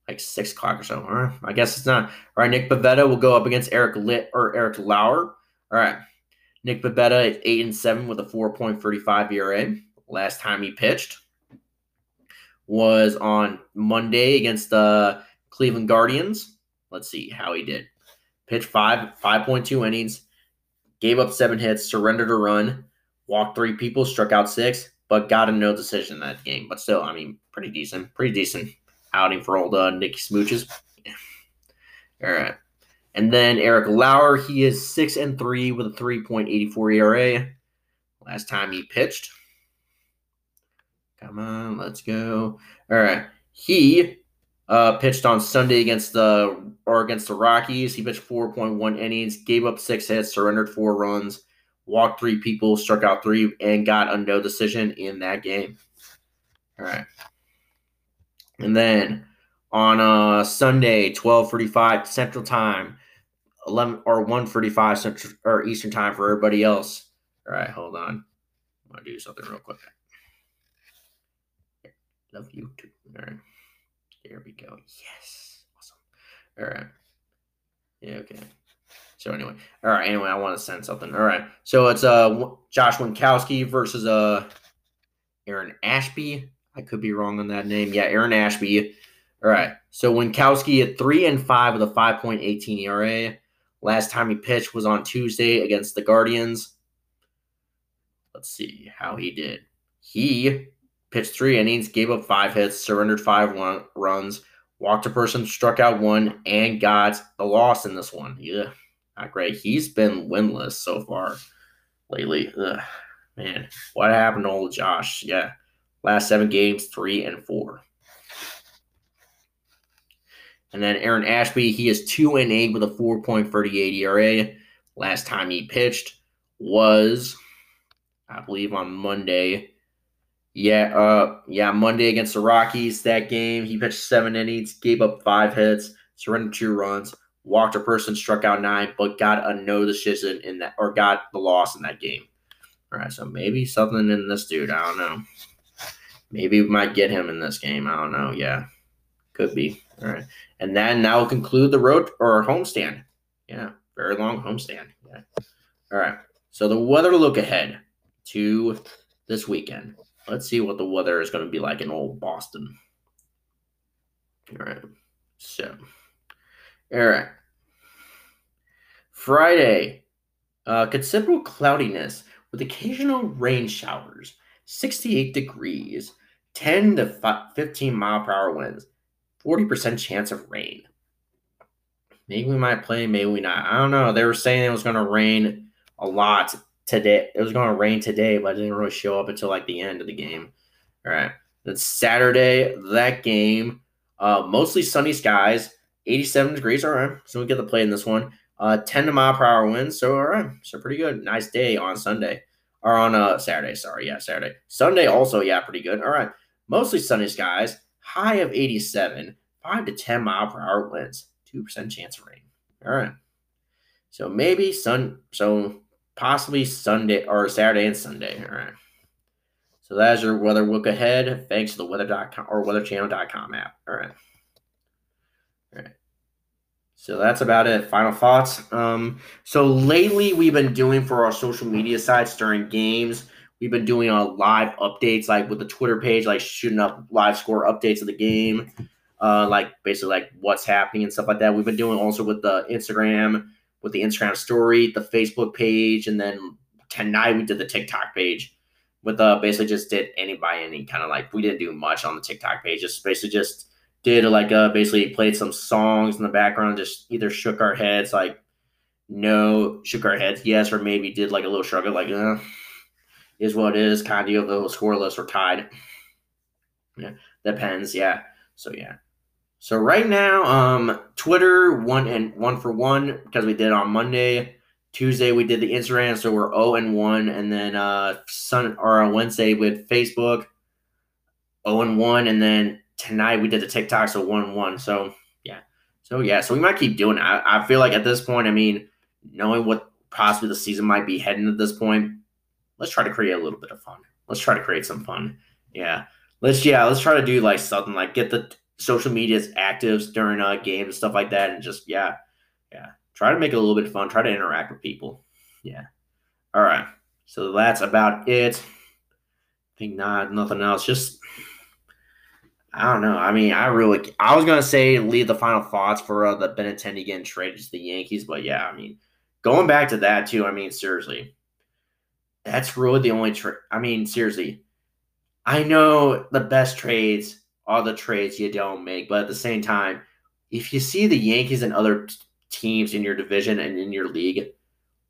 like six o'clock or so. All right, I guess it's not. All right, Nick Pivetta will go up against Eric Lit or Eric Lauer. All right, Nick Pivetta is eight and seven with a four point thirty five ERA. Last time he pitched was on Monday against the Cleveland Guardians. Let's see how he did. Pitched five five point two innings, gave up seven hits, surrendered a run, walked three people, struck out six, but got a no decision that game. But still, I mean, pretty decent, pretty decent outing for old uh, Nicky Smooches. <sighs> All right. And then Eric Lauer, he is six and three with a 3.84 ERA. Last time he pitched. Come on, let's go. All right. He uh, pitched on Sunday against the or against the Rockies. He pitched 4.1 innings, gave up six hits, surrendered four runs, walked three people, struck out three, and got a no decision in that game. All right. And then on uh, Sunday, 12:45 Central Time, 11 or 1:45 Central or Eastern Time for everybody else. All right, hold on. I'm gonna do something real quick. Love you too. All right, there we go. Yes, awesome. All right. Yeah, okay. So anyway, all right. Anyway, I want to send something. All right. So it's uh Josh Winckowski versus uh Aaron Ashby. I could be wrong on that name. Yeah, Aaron Ashby. All right. So Winckowski at three and five with a 5.18 ERA. Last time he pitched was on Tuesday against the Guardians. Let's see how he did. He pitched three innings, gave up five hits, surrendered five runs, walked a person, struck out one, and got the loss in this one. Yeah, not great. He's been winless so far lately. Ugh, man, what happened to old Josh? Yeah, last seven games, three and four. And then Aaron Ashby, he is two and eight with a 4.38 ERA. Last time he pitched was, I believe, on Monday. Yeah, uh, yeah, Monday against the Rockies. That game, he pitched seven innings, gave up five hits, surrendered two runs, walked a person, struck out nine, but got a no decision in that, or got the loss in that game. All right, so maybe something in this dude. I don't know. Maybe we might get him in this game. I don't know. Yeah, could be. All right, and then that will conclude the road or homestand. Yeah, very long homestand. Yeah. All right. So the weather look ahead to this weekend. Let's see what the weather is going to be like in old Boston. All right. So, all right. Friday, uh, considerable cloudiness with occasional rain showers, 68 degrees, 10 to 15 mile per hour winds, 40% chance of rain. Maybe we might play, maybe we not. I don't know. They were saying it was going to rain a lot today. It was going to rain today, but it didn't really show up until like the end of the game. All right. Then Saturday, that game, uh, mostly sunny skies, 87 degrees. All right. So we get to play in this one. Uh, 10 to mile per hour winds. So, all right. So pretty good. Nice day on Sunday or on uh, Saturday. Sorry. Yeah, Saturday. Sunday also, yeah, pretty good. All right. Mostly sunny skies, high of 87, 5 to 10 mile per hour winds, 2% chance of rain. All right. So maybe sun. So possibly Sunday or Saturday and Sunday. All right. So that's your weather look ahead. Thanks to the weather.com or weatherchannel.com app. All right. All right. So that's about it. Final thoughts. Um, so lately we've been doing for our social media sites during games, we've been doing a live updates like with the Twitter page, like shooting up live score updates of the game, uh, like basically like what's happening and stuff like that. We've been doing also with the Instagram with the Instagram story, the Facebook page, and then tonight we did the TikTok page with uh basically just did any by any kind of like we didn't do much on the TikTok page, just basically just did like uh basically played some songs in the background, just either shook our heads like no, shook our heads yes, or maybe did like a little shrug of like uh, is what it is, kind of the scoreless or tied. Yeah, depends. Yeah. So yeah. So right now, um, Twitter one and one for one because we did on Monday. Tuesday we did the Instagram, so we're 0 and 1, and then uh Sun or on Wednesday with Facebook 0 and 1, and then tonight we did the TikTok, so 1 and 1. So yeah. So yeah, so we might keep doing it. I, I feel like at this point, I mean, knowing what possibly the season might be heading at this point, let's try to create a little bit of fun. Let's try to create some fun. Yeah. Let's yeah, let's try to do like something like get the social media's actives during uh, games and stuff like that, and just yeah, yeah, try to make it a little bit fun. Try to interact with people. Yeah. All right. So that's about it. I think not nothing else. Just I don't know. I mean, I really I was gonna say leave the final thoughts for uh, the Benintendi getting traded to the Yankees, but yeah, I mean, going back to that too. I mean, seriously, that's really the only trade. I mean, seriously, I know the best trades are the trades you don't make. But at the same time, if you see the Yankees and other teams in your division and in your league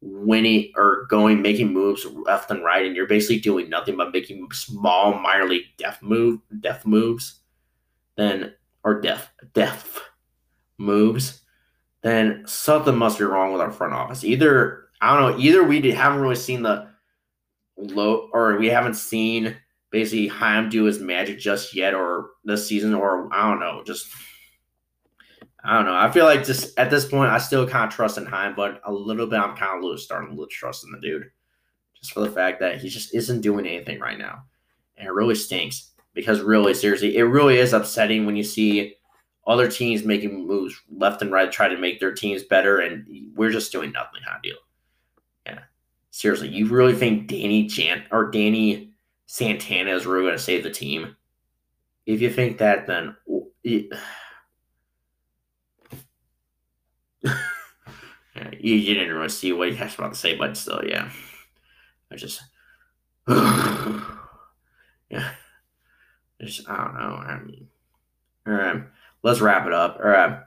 winning or going making moves left and right, and you're basically doing nothing but making small minor league def move def moves, then or def def moves, then something must be wrong with our front office. Either I don't know. Either we haven't really seen the low, or we haven't seen basically Chaim do his magic just yet or this season or I don't know, just I don't know. I feel like just at this point I still kind of trust in Chaim, but a little bit I'm kind of lose starting to trust in the dude. Just for the fact that he just isn't doing anything right now. And it really stinks. Because really, seriously, it really is upsetting when you see other teams making moves left and right, try to make their teams better, and we're just doing nothing. How deal? Seriously, you really think Danny Jan or Danny Santana is really going to save the team? If you think that, then <sighs> you, you didn't really see what he has about to say, but still, yeah, I just, <sighs> yeah, just I don't know. I mean, all right let's wrap it up. All right.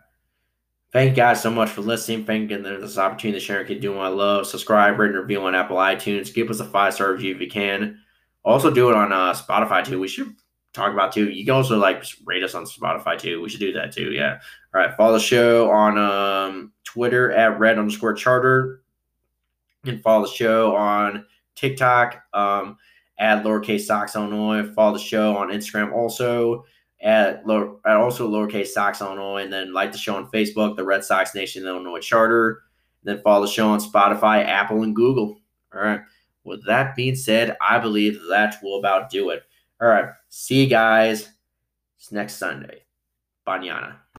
Thank you guys so much for listening. Thank you for this opportunity to share and keep doing what I love. Subscribe, rate, and review on Apple iTunes. Give us a five star review if you can. Also, do it on uh, Spotify too. We should talk about too. You can also like rate us on Spotify too. We should do that too. Yeah. All right. Follow the show on um, Twitter at red underscore charter. And follow the show on TikTok um, at lowercase Sox Illinois. Follow the show on Instagram also at, lower, at also lowercase Sox Illinois, and then like the show on Facebook, the Red Sox Nation Illinois Charter. Then follow the show on Spotify, Apple, and Google. All right. With that being said, I believe that will about do it. All right. See you guys next Sunday. Banyana.